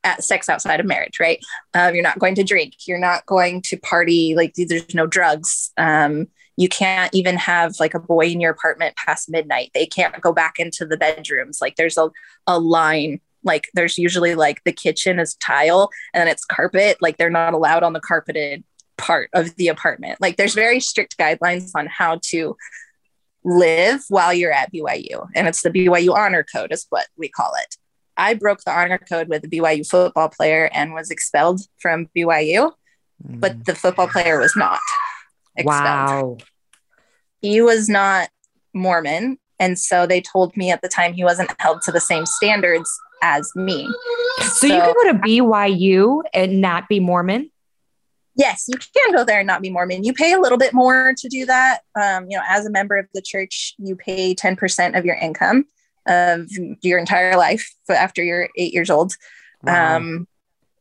at sex outside of marriage, right? Um, you're not going to drink. You're not going to party. Like there's no drugs. Um, you can't even have like a boy in your apartment past midnight. They can't go back into the bedrooms. Like there's a, a line. Like there's usually like the kitchen is tile and it's carpet. Like they're not allowed on the carpeted part of the apartment. Like there's very strict guidelines on how to live while you're at BYU. And it's the BYU honor code is what we call it. I broke the honor code with a BYU football player and was expelled from BYU, mm. but the football player was not expelled. Wow. He was not Mormon. And so they told me at the time he wasn't held to the same standards as me. So, so you can go to BYU and not be Mormon? Yes, you can go there and not be Mormon. You pay a little bit more to do that. Um, you know, as a member of the church, you pay 10% of your income of your entire life after you're eight years old. Wow. Um,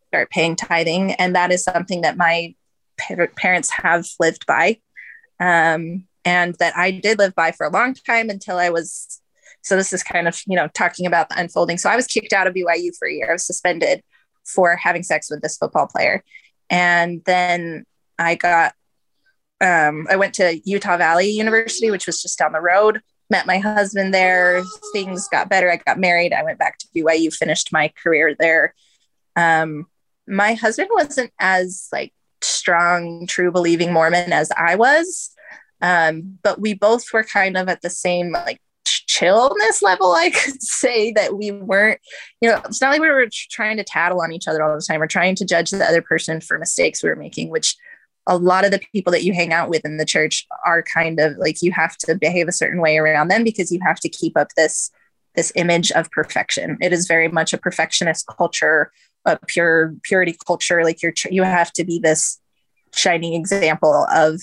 start paying tithing. And that is something that my parents have lived by. Um, and that I did live by for a long time until I was. So this is kind of, you know, talking about the unfolding. So I was kicked out of BYU for a year. I was suspended for having sex with this football player. And then I got, um, I went to Utah Valley University, which was just down the road met my husband there. Things got better. I got married. I went back to BYU, finished my career there. Um, my husband wasn't as like strong, true believing Mormon as I was. Um, but we both were kind of at the same like chillness level, I [LAUGHS] could say that we weren't, you know, it's not like we were trying to tattle on each other all the time. We're trying to judge the other person for mistakes we were making, which a lot of the people that you hang out with in the church are kind of like you have to behave a certain way around them because you have to keep up this this image of perfection it is very much a perfectionist culture a pure purity culture like you're you have to be this shining example of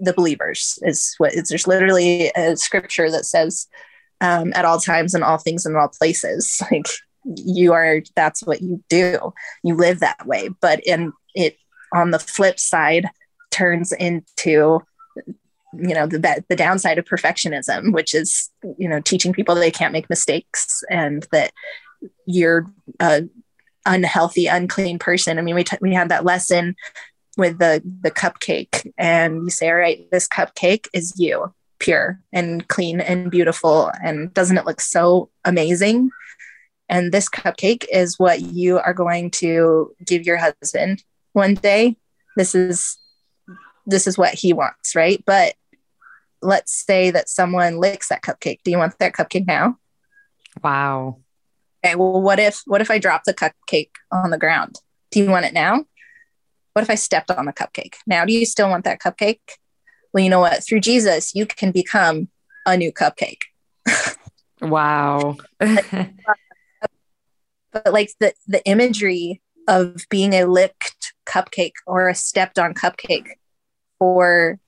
the believers is what it's there's literally a scripture that says um, at all times and all things in all places [LAUGHS] like you are that's what you do. You live that way. But in it on the flip side turns into you know the the downside of perfectionism which is you know teaching people they can't make mistakes and that you're a unhealthy unclean person. I mean we t- we had that lesson with the the cupcake and you say all right this cupcake is you pure and clean and beautiful and doesn't it look so amazing? And this cupcake is what you are going to give your husband one day. This is this is what he wants right? But let's say that someone licks that cupcake. Do you want that cupcake now? Wow. Okay, well, what if what if I drop the cupcake on the ground? Do you want it now? What if I stepped on the cupcake? Now, do you still want that cupcake? Well, you know what? Through Jesus, you can become a new cupcake. wow. [LAUGHS] but like the the imagery of being a licked cupcake or a stepped on cupcake for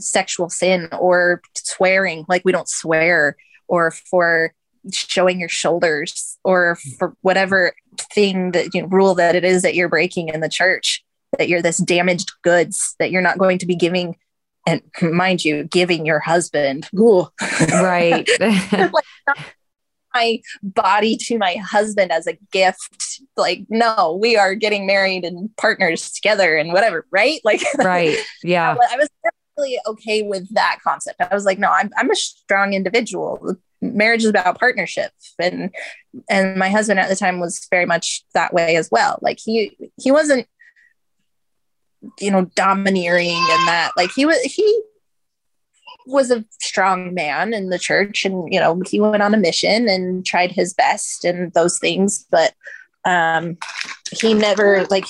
sexual sin or swearing like we don't swear or for showing your shoulders or for whatever thing that you know, rule that it is that you're breaking in the church that you're this damaged goods that you're not going to be giving and mind you giving your husband. Ooh. right. [LAUGHS] Like, my body to my husband as a gift. Like no we are getting married and partners together and whatever right? Like [LAUGHS] right. Yeah. I was really okay with that concept. I was like no i'm, I'm a strong individual. Marriage is about partnership. And and my husband at the time was very much that way as well. Like he he wasn't you know domineering and that like he was he was a strong man in the church and you know he went on a mission and tried his best and those things but um he never like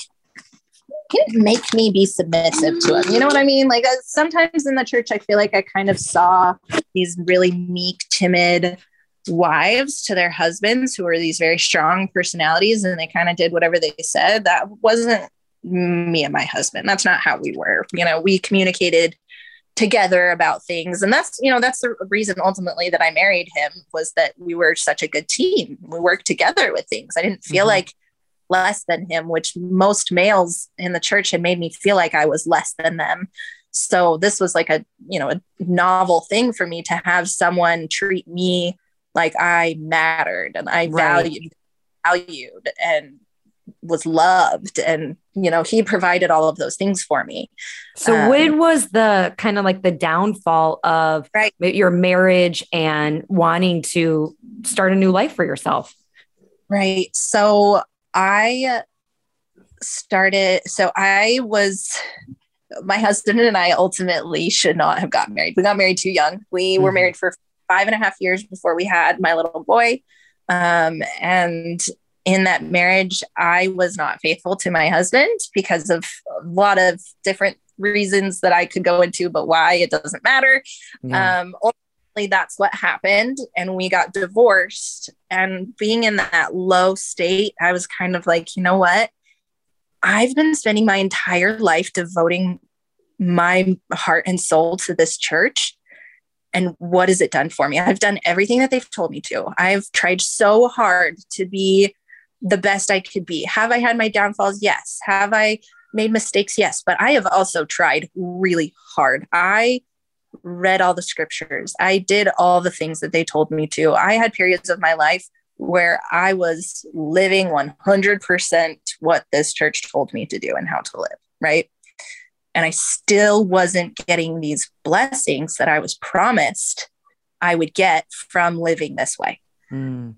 he didn't make me be submissive to him you know what i mean? Like uh, sometimes in the church i feel like i kind of saw these really meek timid wives to their husbands who were these very strong personalities and they kind of did whatever they said. That wasn't me and my husband. That's not how we were. You know we communicated together about things. And that's you know that's the reason ultimately that i married him was that we were such a good team. We worked together with things. I didn't feel mm-hmm. like less than him which most males in the church had made me feel like i was less than them. So this was like a you know a novel thing for me to have someone treat me like i mattered and i right. valued valued and was loved and you know he provided all of those things for me. So um, when was the kind of like the downfall of right. your marriage and wanting to start a new life for yourself? Right. So i started so i was my husband and i ultimately should not have gotten married. We got married too young. We mm-hmm. were married for five and a half years before we had my little boy. Um, and in that marriage, I was not faithful to my husband because of a lot of different reasons that I could go into, but why it doesn't matter. Yeah. Um, ultimately, that's what happened. And we got divorced. And being in that low state, I was kind of like, you know what? I've been spending my entire life devoting my heart and soul to this church. And what has it done for me? I've done everything that they've told me to. I've tried so hard to be the best I could be. Have I had my downfalls? Yes. Have I made mistakes? Yes. But I have also tried really hard. I read all the scriptures. I did all the things that they told me to. I had periods of my life where I was living 100% what this church told me to do and how to live, right? And I still wasn't getting these blessings that I was promised I would get from living this way. Mm.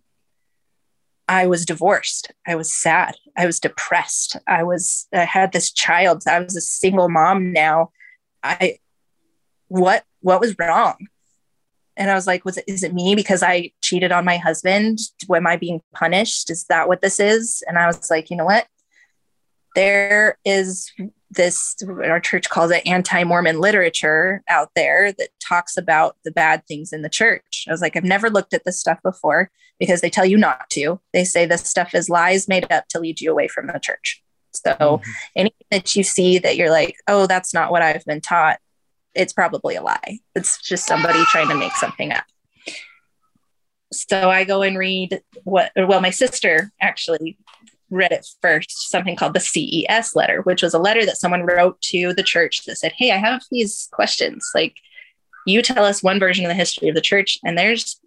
I was divorced. I was sad. I was depressed. I was I had this child. I was a single mom now. I what what was wrong? And I was like, was it is it me because I cheated on my husband? Am I being punished? Is that what this is? And I was like, you know what? There is this our church calls it anti-mormon literature out there that talks about the bad things in the church. I was like i've never looked at this stuff before because they tell you not to. They say this stuff is lies made up to lead you away from the church. So mm-hmm. anything that you see that you're like oh that's not what i've been taught it's probably a lie. It's just somebody trying to make something up. So i go and read what well my sister actually read it first, something called the CES letter, which was a letter that someone wrote to the church that said, Hey, I have these questions. Like, you tell us one version of the history of the church, and there's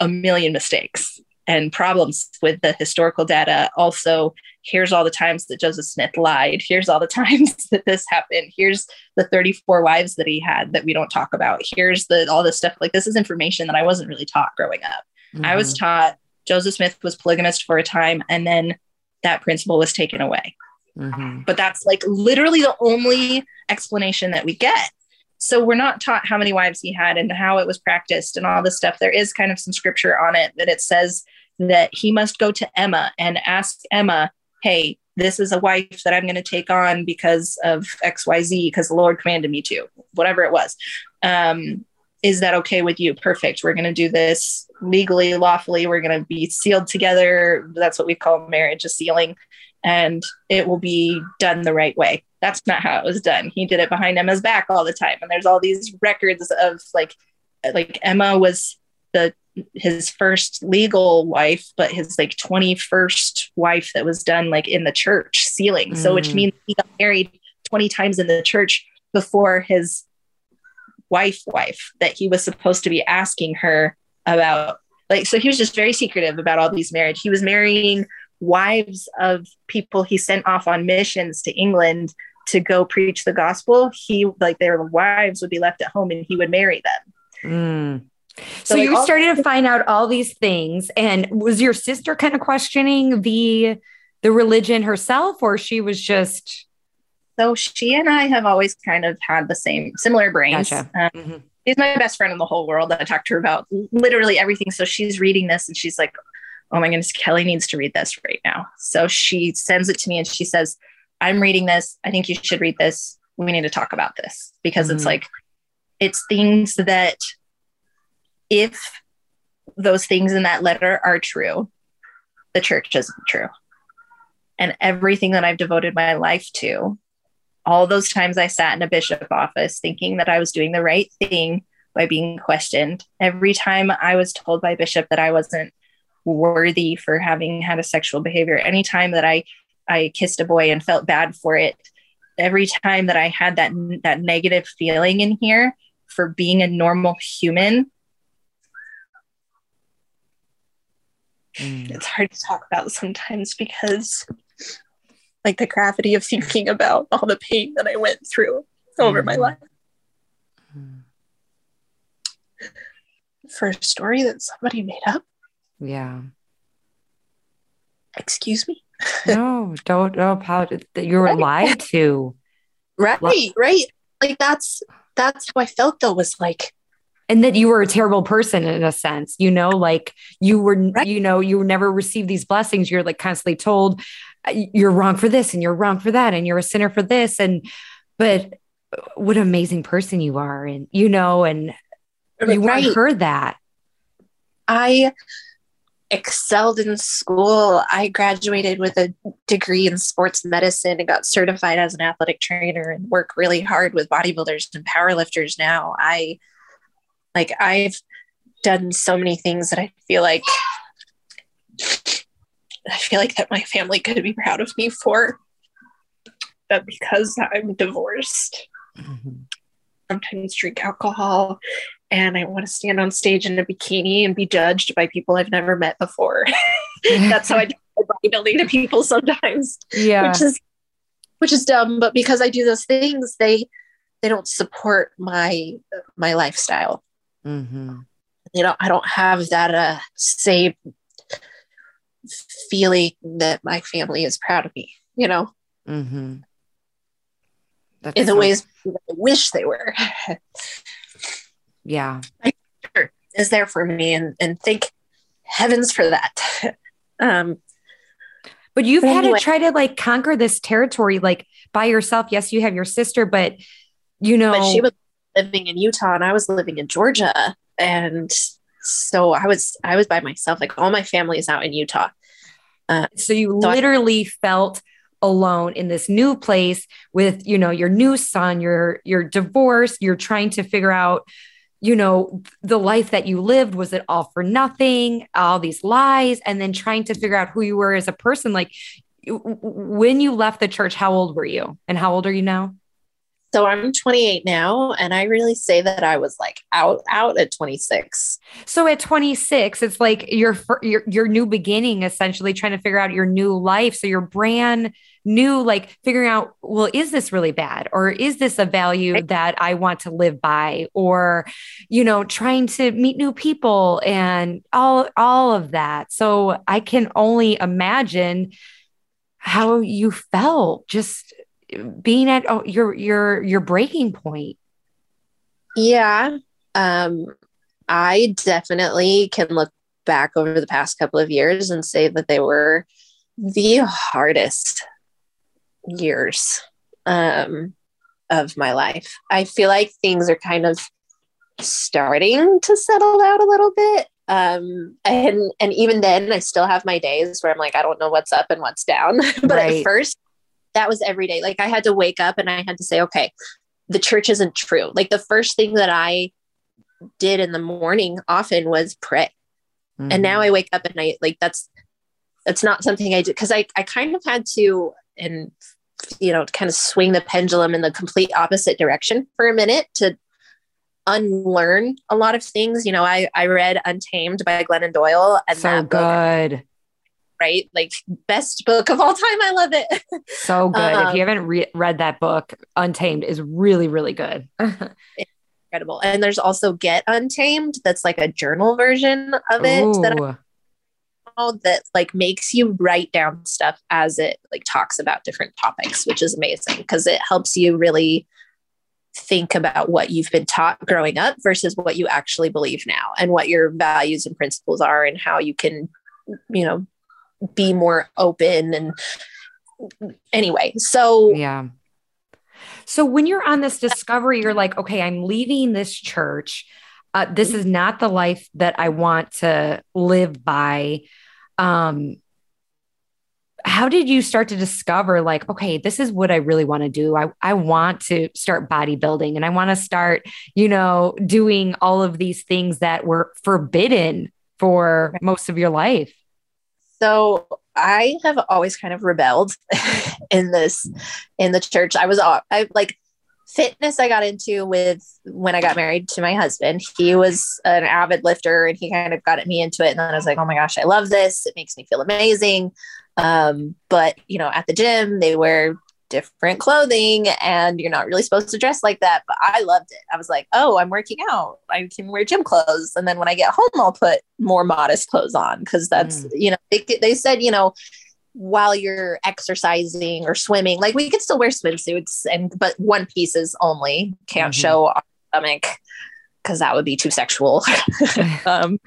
a million mistakes and problems with the historical data. Also, here's all the times that Joseph Smith lied. Here's all the [LAUGHS] times that this happened. Here's the 34 wives that he had that we don't talk about. Here's the all this stuff. Like this is information that I wasn't really taught growing up. Mm-hmm. I was mm-hmm. taught Joseph Smith was polygamist for a time, and then that principle was taken away. Mm-hmm. But that's like literally the only explanation that we get. So we're not taught how many wives he had and how it was practiced and all this stuff. There is kind of some scripture on it that it says that he must go to Emma and ask Emma, hey, this is a wife that I'm going to take on because of XYZ, because the Lord commanded me to, whatever it was. Um, is that okay with you? Perfect. We're going to do this legally, lawfully. We're going to be sealed together. That's what we call marriage, a sealing, and it will be done the right way. That's not how it was done. He did it behind Emma's back all the time. And there's all these records of like, like Emma was the his first legal wife, but his like 21st wife that was done like in the church sealing. Mm. So, which mm. means he got married 20 times in the church before his wife, wife that he was supposed to be asking her about. Like, so he was just very secretive about all these marriage. He was marrying wives of people he sent off on missions to England to go preach the gospel. He, like, their wives would be left at home and he would marry them. Mm. So, so like you started to find out all these things, and was your sister kind of questioning the the religion herself, or she was just? So she and I have always kind of had the same similar brains. Gotcha. Um, mm-hmm. She's my best friend in the whole world. I talk to her about literally everything. So she's reading this, and she's like, "Oh my goodness, Kelly needs to read this right now." So she sends it to me, and she says, "I'm reading this. I think you should read this. We need to talk about this because mm-hmm. it's like." It's things that if those things in that letter are true, the church isn't true. And everything that I've devoted my life to, all those times I sat in a bishop office thinking that I was doing the right thing by being questioned, every time I was told by bishop that I wasn't worthy for having had a sexual behavior, anytime that I I kissed a boy and felt bad for it, every time that I had that that negative feeling in here for being a normal human, mm. it's hard to talk about sometimes because like the gravity of thinking about all the pain that I went through over mm. my life. Mm. For a story that somebody made up. Yeah. Excuse me. no, don't know how you were lied to. Right, right. Like that's that's how I felt though, was like and that you were a terrible person in a sense you know like you were right. you know you never received these blessings you're like constantly told you're wrong for this and you're wrong for that and you're a sinner for this and but what an amazing person you are and you know and you right. heard that. I excelled in school. I graduated with a degree in sports medicine and got certified as an athletic trainer and work really hard with bodybuilders and powerlifters now. I like I've done so many things that I feel like I feel like that my family could be proud of me for. But because I'm divorced, mm-hmm. sometimes drink alcohol and I want to stand on stage in a bikini and be judged by people I've never met before. [LAUGHS] That's how I [LAUGHS] bodybuilding to people sometimes. Yeah. Which is which is dumb, but because I do those things, they they don't support my my lifestyle. Mm-hmm. You know, I don't have that uh, same feeling that my family is proud of me. You know, mm-hmm. in the ways I wish they were. yeah, My is there for me, and and thank heavens for that. um, but you've anyway. had to try to like conquer this territory like by yourself. Yes, you have your sister, but you know, but she was living in Utah and I was living in Georgia. And so I was I was by myself. Like all my family is out in Utah. Uh, so you so literally I- felt alone in this new place with you know your new son you're you're you're trying to figure out you know the life that you lived. Was it all for nothing? All these lies. And then trying to figure out who you were as a person. Like when you left the church how old were you? And how old are you now so I'm 28 now, and I really say that I was like out out at 26. So at 26, it's like your your your new beginning, essentially trying to figure out your new life. So you're brand new, like figuring out, well, is this really bad, or is this a value that I want to live by, or you know, trying to meet new people and all all of that. So I can only imagine how you felt just being at oh, your your your breaking point yeah um i definitely can look back over the past couple of years and say that they were the hardest years um, of my life. I feel like things are kind of starting to settle out a little bit. Um, and and even then, I still have my days where I'm like, I don't know what's up and what's down. [LAUGHS] but right. at first, that was every day. Like I had to wake up and I had to say, okay, the church isn't true. Like the first thing that I did in the morning often was pray. Mm-hmm. And now mm-hmm. I wake up and I like that's that's not something I do because I I kind of had to and you know kind of swing the pendulum in the complete opposite direction for a minute to unlearn a lot of things. You know, I I read Untamed by Glennon Doyle and so that good. Right? Like best book of all time. I love it. So good. Um, if you um, haven't re- read that book, Untamed is really really good. [LAUGHS] incredible. And there's also Get Untamed. That's like a journal version of it Ooh. that I that like makes you write down stuff as it like talks about different topics, which is amazing because it helps you really think about what you've been taught growing up versus what you actually believe now and what your values and principles are and how you can you know be more open and anyway so yeah. So when you're on this discovery you're like okay i'm leaving this church. Uh, this is not the life that i want to live by. Um how did you start to discover like okay this is what i really want to do. I, I want to start bodybuilding and i want to start you know doing all of these things that were forbidden for most of your life so i have always kind of rebelled [LAUGHS] in this in the church i was i like fitness I got into with when I got married to my husband. He was an avid lifter and he kind of got me into it. And then I was like, oh my gosh, I love this. It makes me feel amazing. Um, but you know, at the gym, they wear different clothing and you're not really supposed to dress like that. But I loved it. I was like, oh, I'm working out. I can wear gym clothes. And then when I get home, I'll put more modest clothes on because that's, mm. you know, they, they said, you know, while you're exercising or swimming, like we could still wear swimsuits and but one pieces only can't mm-hmm. show our stomach because that would be too sexual. [LAUGHS] um,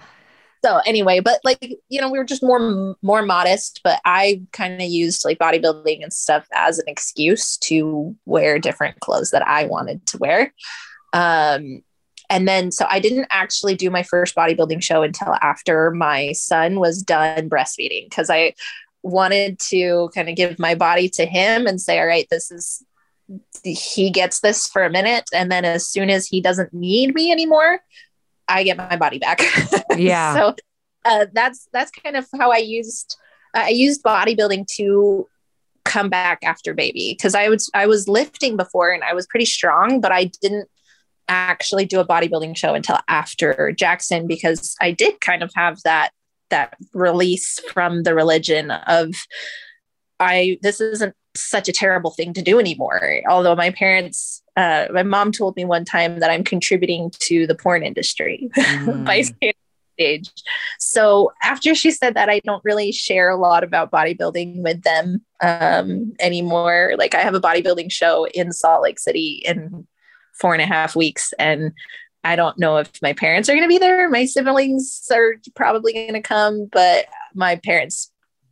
so anyway but like you know we were just more more modest but i kind of used like bodybuilding and stuff as an excuse to wear different clothes that i wanted to wear. Um and then so i didn't actually do my first bodybuilding show until after my son was done breastfeeding because i wanted to kind of give my body to him and say all right this is he gets this for a minute and then as soon as he doesn't need me anymore I get my body back. [LAUGHS] Yeah. so uh, that's that's kind of how I used I used bodybuilding to come back after baby because I was I was lifting before and I was pretty strong, but I didn't actually do a bodybuilding show until after Jackson because I did kind of have that that release from the religion of I this isn't such a terrible thing to do anymore. Although my parents uh, my mom told me one time that I'm contributing to the porn industry [LAUGHS] mm. by stage. So after she said that, I don't really share a lot about bodybuilding with them um, anymore. Like I have a bodybuilding show in Salt Lake City in four and a half weeks, and I don't know if my parents are going to be there. My siblings are probably going to come, but my parents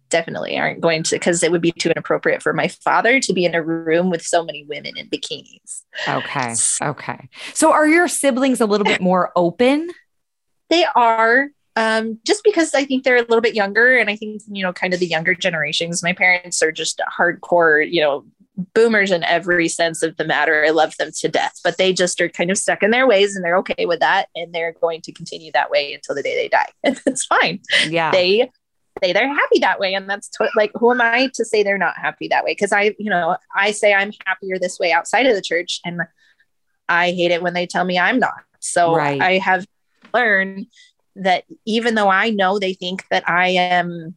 definitely aren't going to because it would be too inappropriate for my father to be in a room with so many women in bikinis. Okay. Okay. So are your siblings a little bit more open? They are. Um, just because I think they're a little bit younger, and I think you know, kind of the younger generations. My parents are just hardcore, you know, boomers in every sense of the matter. I love them to death, but they just are kind of stuck in their ways, and they're okay with that, and they're going to continue that way until the day they die, and [LAUGHS] it's fine. Yeah, they say they're happy that way. And that's to- like who am i to say they're not happy that way? Because i you know i say i'm happier this way outside of the church and i hate it when they tell me i'm not. So right. i have learned that even though i know they think that i am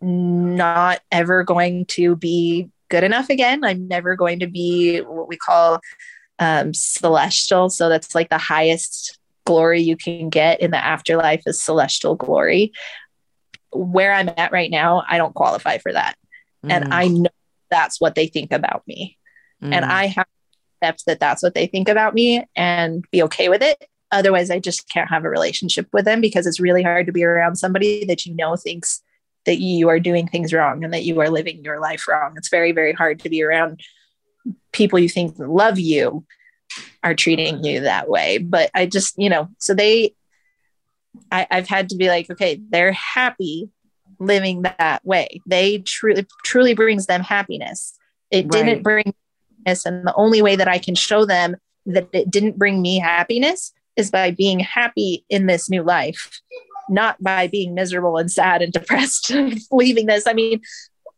not ever going to be good enough again i'm never going to be what we call um, celestial. So that's like the highest glory you can get in the afterlife is celestial glory where I'm at right now, I don't qualify for that. Mm. And I know that's what they think about me. Mm. And I have to accept that that's what they think about me and be okay with it. otherwise I just can't have a relationship with them because it's really hard to be around somebody that you know thinks that you are doing things wrong and that you are living your life wrong. It's very, very hard to be around people you think love you are treating you that way. But I just, you know, so they, I, I've had to be like, okay, they're happy living that way. They truly, truly brings them happiness. It right. didn't bring happiness. And the only way that I can show them that it didn't bring me happiness is by being happy in this new life not by being miserable and sad and [LAUGHS] depressed leaving this. I mean,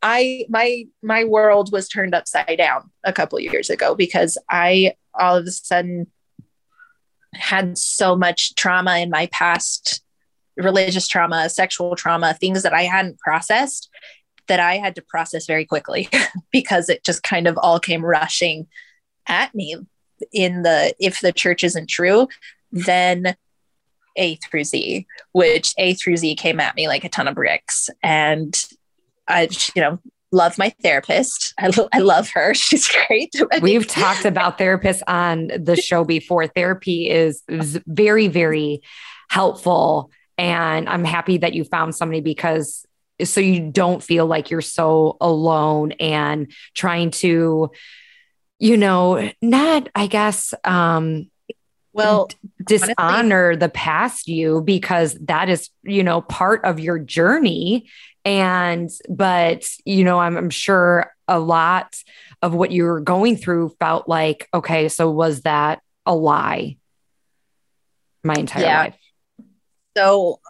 I my my world was turned upside down a couple years ago because I all of a sudden had so much trauma in my past religious trauma, sexual trauma, things that I hadn't processed that I had to process very quickly [LAUGHS] because it just kind of all came rushing at me in the if the church isn't true, then a through Z, which A through Z came at me like a ton of bricks. And I, you know, love my therapist. I, lo- I love her. [LAUGHS] She's great. [LAUGHS] We've talked about therapists on the [LAUGHS] show before. Therapy is, is very, very helpful. And I'm happy that you found somebody because so you don't feel like you're so alone and trying to, you know, not, I guess, um, well dishonor honestly, the past you because that is you know part of your journey and but you know I'm, I'm sure a lot of what you were going through felt like okay so was that a lie my entire yeah. life so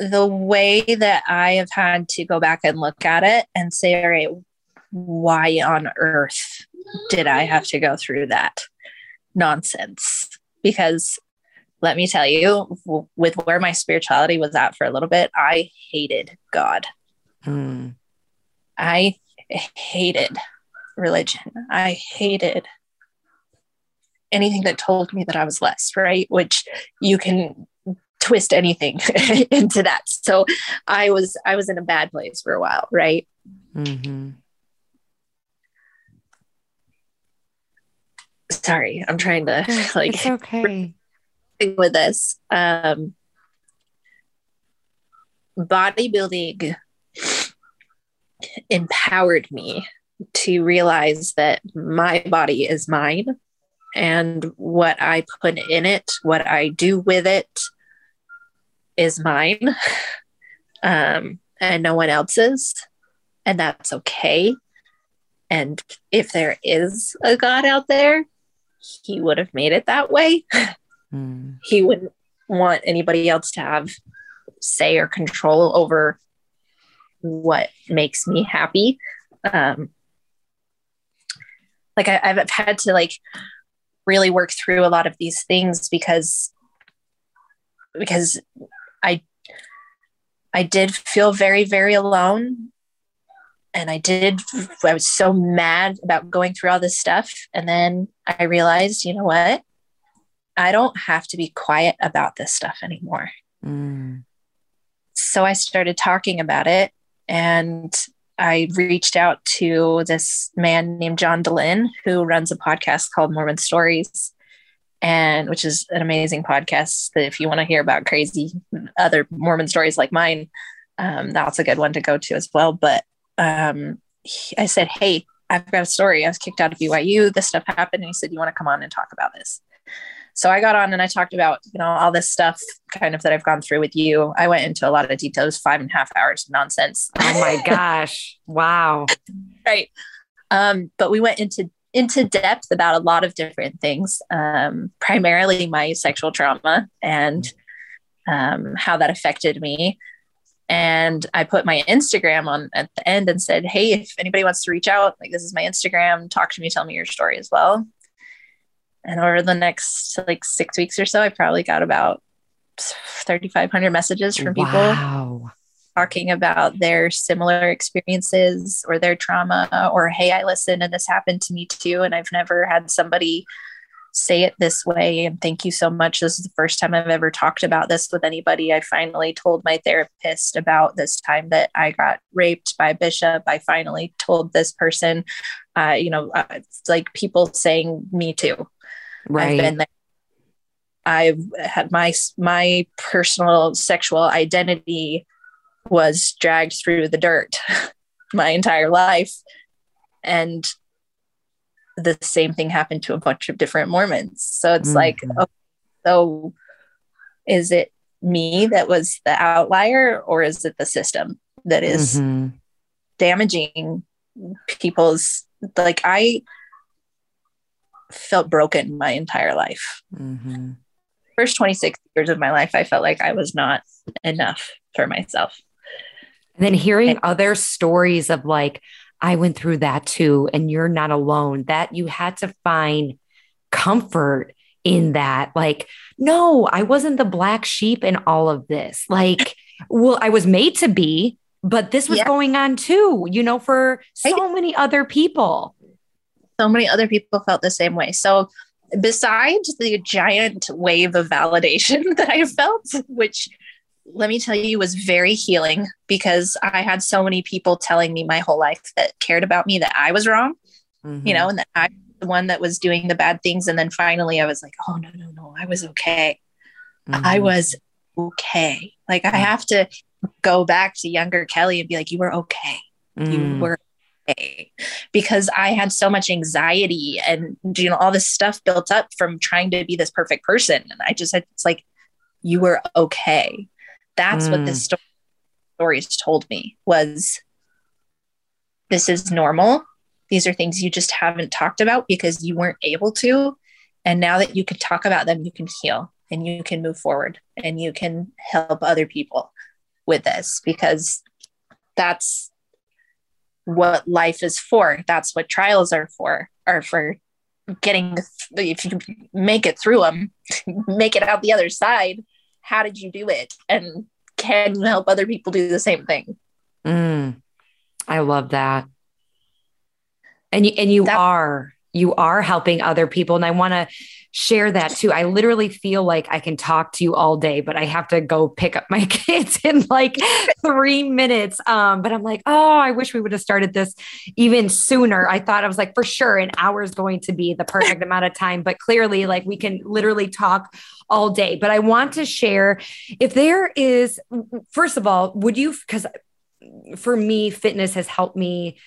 the way that i have had to go back and look at it and say all right why on earth did i have to go through that nonsense because let me tell you, with where my spirituality was at for a little bit, I hated God. Mm. I hated religion. I hated anything that told me that I was less, right? Which you can twist anything [LAUGHS] into that. So I was I was in a bad place for a while, right? Mm-hmm. sorry i'm trying to like it's okay with this um bodybuilding empowered me to realize that my body is mine and what i put in it what i do with it is mine [LAUGHS] um and no one else's and that's okay and if there is a god out there he would have made it that way. [LAUGHS] Mm. He wouldn't want anybody else to have say or control over what makes me happy. Um, like I, I've had to like really work through a lot of these things because because I I did feel very very alone and I did, I was so mad about going through all this stuff. And then I realized, you know what? I don't have to be quiet about this stuff anymore. Mm. So I started talking about it and I reached out to this man named John Dehlin, who runs a podcast called Mormon Stories, and which is an amazing podcast that if you want to hear about crazy other Mormon stories like mine, um, that's a good one to go to as well. But um, he, I said, Hey, I've got a story. I was kicked out of BYU. This stuff happened. And he said, You want to come on and talk about this? So I got on and I talked about, you know, all this stuff kind of that I've gone through with you. I went into a lot of details, five and a half hours of nonsense. Oh my [LAUGHS] gosh. Wow. right. Um, but we went into into depth about a lot of different things, um, primarily my sexual trauma and um, how that affected me and I put my Instagram on at the end and said, Hey, if anybody wants to reach out, like this is my Instagram, talk to me, tell me your story as well. And over the next like six weeks or so, I probably got about 3,500 messages from people wow. talking about their similar experiences or their trauma, or Hey, I listened and this happened to me too. And I've never had somebody say it this way and thank you so much this is the first time i've ever talked about this with anybody i finally told my therapist about this time that i got raped by bishop i finally told this person uh, you know uh, it's like people saying me too right i've had my my personal sexual identity was dragged through the dirt [LAUGHS] my entire life, and the same thing happened to a bunch of different Mormons. So it's mm-hmm. like, oh, so is it me that was the outlier, or is it the system that is mm-hmm. damaging people's like I felt broken my entire life. Mm-hmm. First 26 years of my life, I felt like I was not enough for myself. And then hearing and- other stories of like, I went through that too, and you're not alone, that you had to find comfort in that. Like, no, I wasn't the black sheep in all of this. Like, [LAUGHS] well, I was made to be, but this was yeah. going on too, you know, for so many other people so many other people felt the same way. So, besides the giant wave of validation [LAUGHS] that I felt, which let me tell you was very healing because I had so many people telling me my whole life that cared about me that I was wrong, mm-hmm. you know, and that I was the one that was doing the bad things. And then finally I was like, oh, no, no, no, I was okay. Mm-hmm. I was okay. Like, I have to go back to younger Kelly and be like, you were okay. Mm. You were because I had so much anxiety and you know all this stuff built up from trying to be this perfect person. And I just had it's like you were okay. That's mm. what this story stories told me was this is normal. These are things you just haven't talked about because you weren't able to. And now that you can talk about them you can heal and you can move forward and you can help other people with this because that's what life is for. That's what trials are for, are for getting, if you make it through them, [LAUGHS] make it out the other side. How did you do it? And can you help other people do the same thing? Mm, I love that. And you, and you that, are, you are helping other people. And I want to share that too. I literally feel like I can talk to you all day, but I have to go pick up my [LAUGHS] kids in like three minutes. Um, but I'm like, oh, I wish we would have started this even sooner. I thought I was like, for sure, an hour is going to be the perfect [LAUGHS] amount of time, but clearly, like, we can literally talk all day. But I want to share if there is, first of all, would you, because for me, fitness has helped me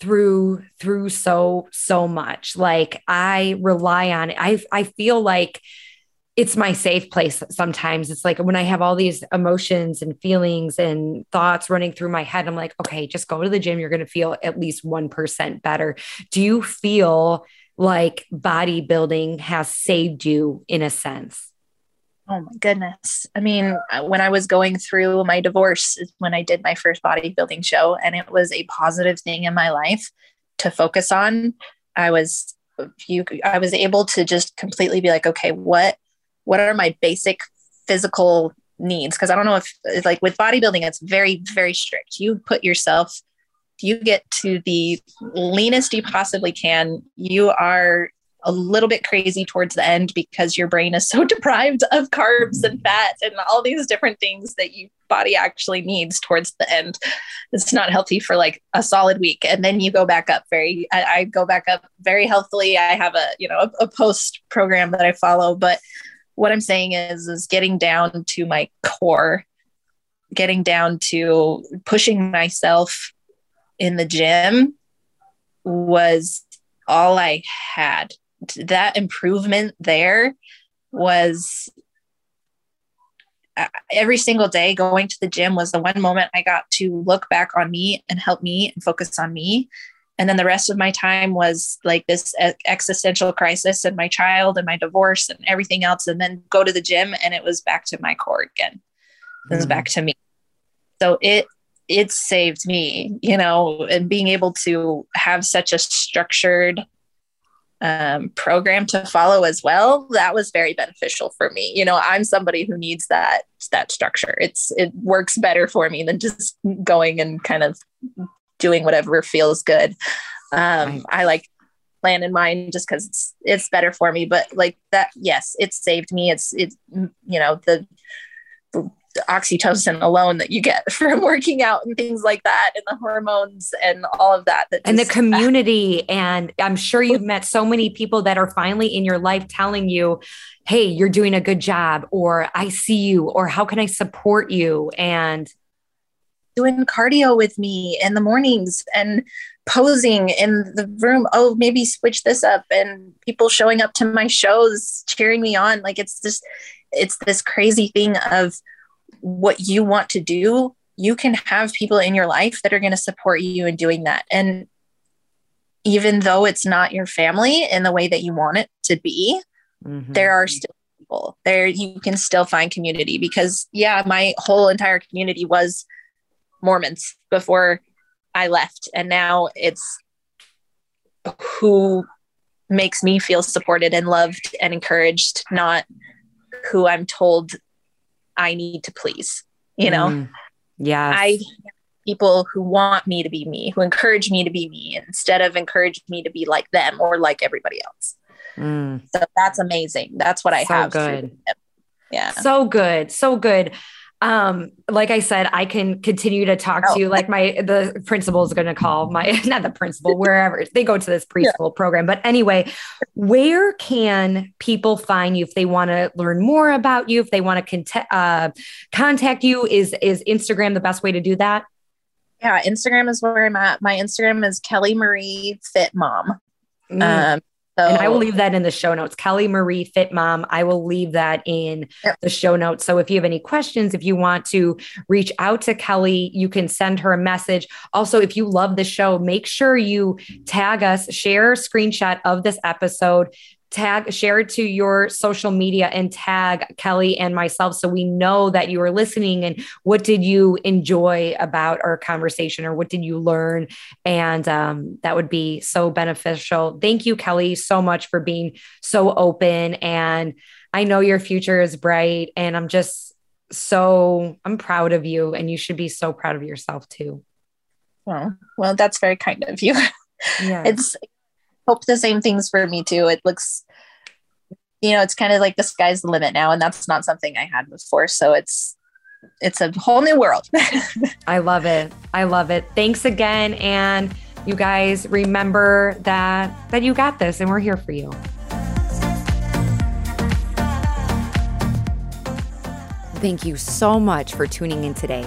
through through so so much. Like i rely on it. I i feel like it's my safe place sometimes. It's like when i have all these emotions and feelings and thoughts running through my head i'm like okay just go to the gym. You're going to feel at least 1% better. Do you feel like bodybuilding has saved you in a sense Oh my goodness. I mean, uh, when I was going through my divorce is when I did my first bodybuilding show and it was a positive thing in my life to focus on. I was you I was able to just completely be like, okay, what what are my basic physical needs? Because I don't know if like with bodybuilding, it's very, very strict. You put yourself you get to the leanest you possibly can. You are a little bit crazy towards the end because your brain is so [LAUGHS] deprived of carbs and fat and all these different things that your body actually needs towards the end. It's not healthy for like a solid week. And then you go back up very, I, I go back up very healthily. I have a, you know, a, a post program that I follow, but what I'm saying is, is getting down to my core, getting down to pushing myself in the gym was all I had that improvement there was uh, every single day going to the gym was the one moment I got to look back on me and help me and focus on me. And then the rest of my time was like this existential crisis and my child and my divorce and everything else. And then go to the gym and it was back to my core again. It was mm. back to me. So it it saved me, you know, and being able to have such a structured um, program to follow as well that was very beneficial for me. You know i'm somebody who needs that that structure. It's it works better for me than just going and kind of doing whatever feels good. Um, i like plan in mind just because it's it's better for me but like that yes it saved me. It's it's you know the oxytocin alone that you get [LAUGHS] from working out and things like that and the hormones and all of that, that and the uh, community. And i'm sure you've met so many people that are finally in your life telling you hey you're doing a good job or i see you or how can i support you? And doing cardio with me in the mornings and posing in the room. Oh maybe switch this up and people showing up to my shows cheering me on. Like it's just it's this crazy thing of what you want to do you can have people in your life that are going to support you in doing that. And even though it's not your family in the way that you want it to be mm-hmm. there are still people. There you can still find community because yeah my whole entire community was mormons before i left. And now it's who makes me feel supported and loved and encouraged not who i'm told i need to please you know? Mm. yeah i people who want me to be me who encourage me to be me instead of encourage me to be like them or like everybody else. Mm. so that's amazing. That's what i so have good. yeah. So good. So good um like i said i can continue to talk oh. to you like my the principal is going to call my [LAUGHS] not the principal [LAUGHS] wherever they go to this preschool yeah. program but anyway where can people find you if they want to learn more about you if they want to cont- uh, contact you is is instagram the best way to do that yeah instagram is where i'm at my instagram is kelly marie fit mom mm. um so, and I will leave that in the show notes. Kelly Marie Fit Mom. I will leave that in yep. the show notes. So if you have any questions, if you want to reach out to Kelly, you can send her a message. Also, if you love the show, make sure you tag us, share a screenshot of this episode, tag share it to your social media and tag Kelly and myself so we know that you are listening and what did you enjoy about our conversation or what did you learn? And um, that would be so beneficial. Thank you Kelly so much for being so open. And I know your future is bright and I'm just so I'm proud of you and you should be so proud of yourself too. Well well that's very kind of you. [LAUGHS] Yeah. It's hope the same things for me too. It looks, you know, it's kind of like the sky's the limit now, and that's not something I had before. So it's it's a whole new world. [LAUGHS] I love it. I love it. Thanks again, and you guys remember that that you got this, and we're here for you. Thank you so much for tuning in today.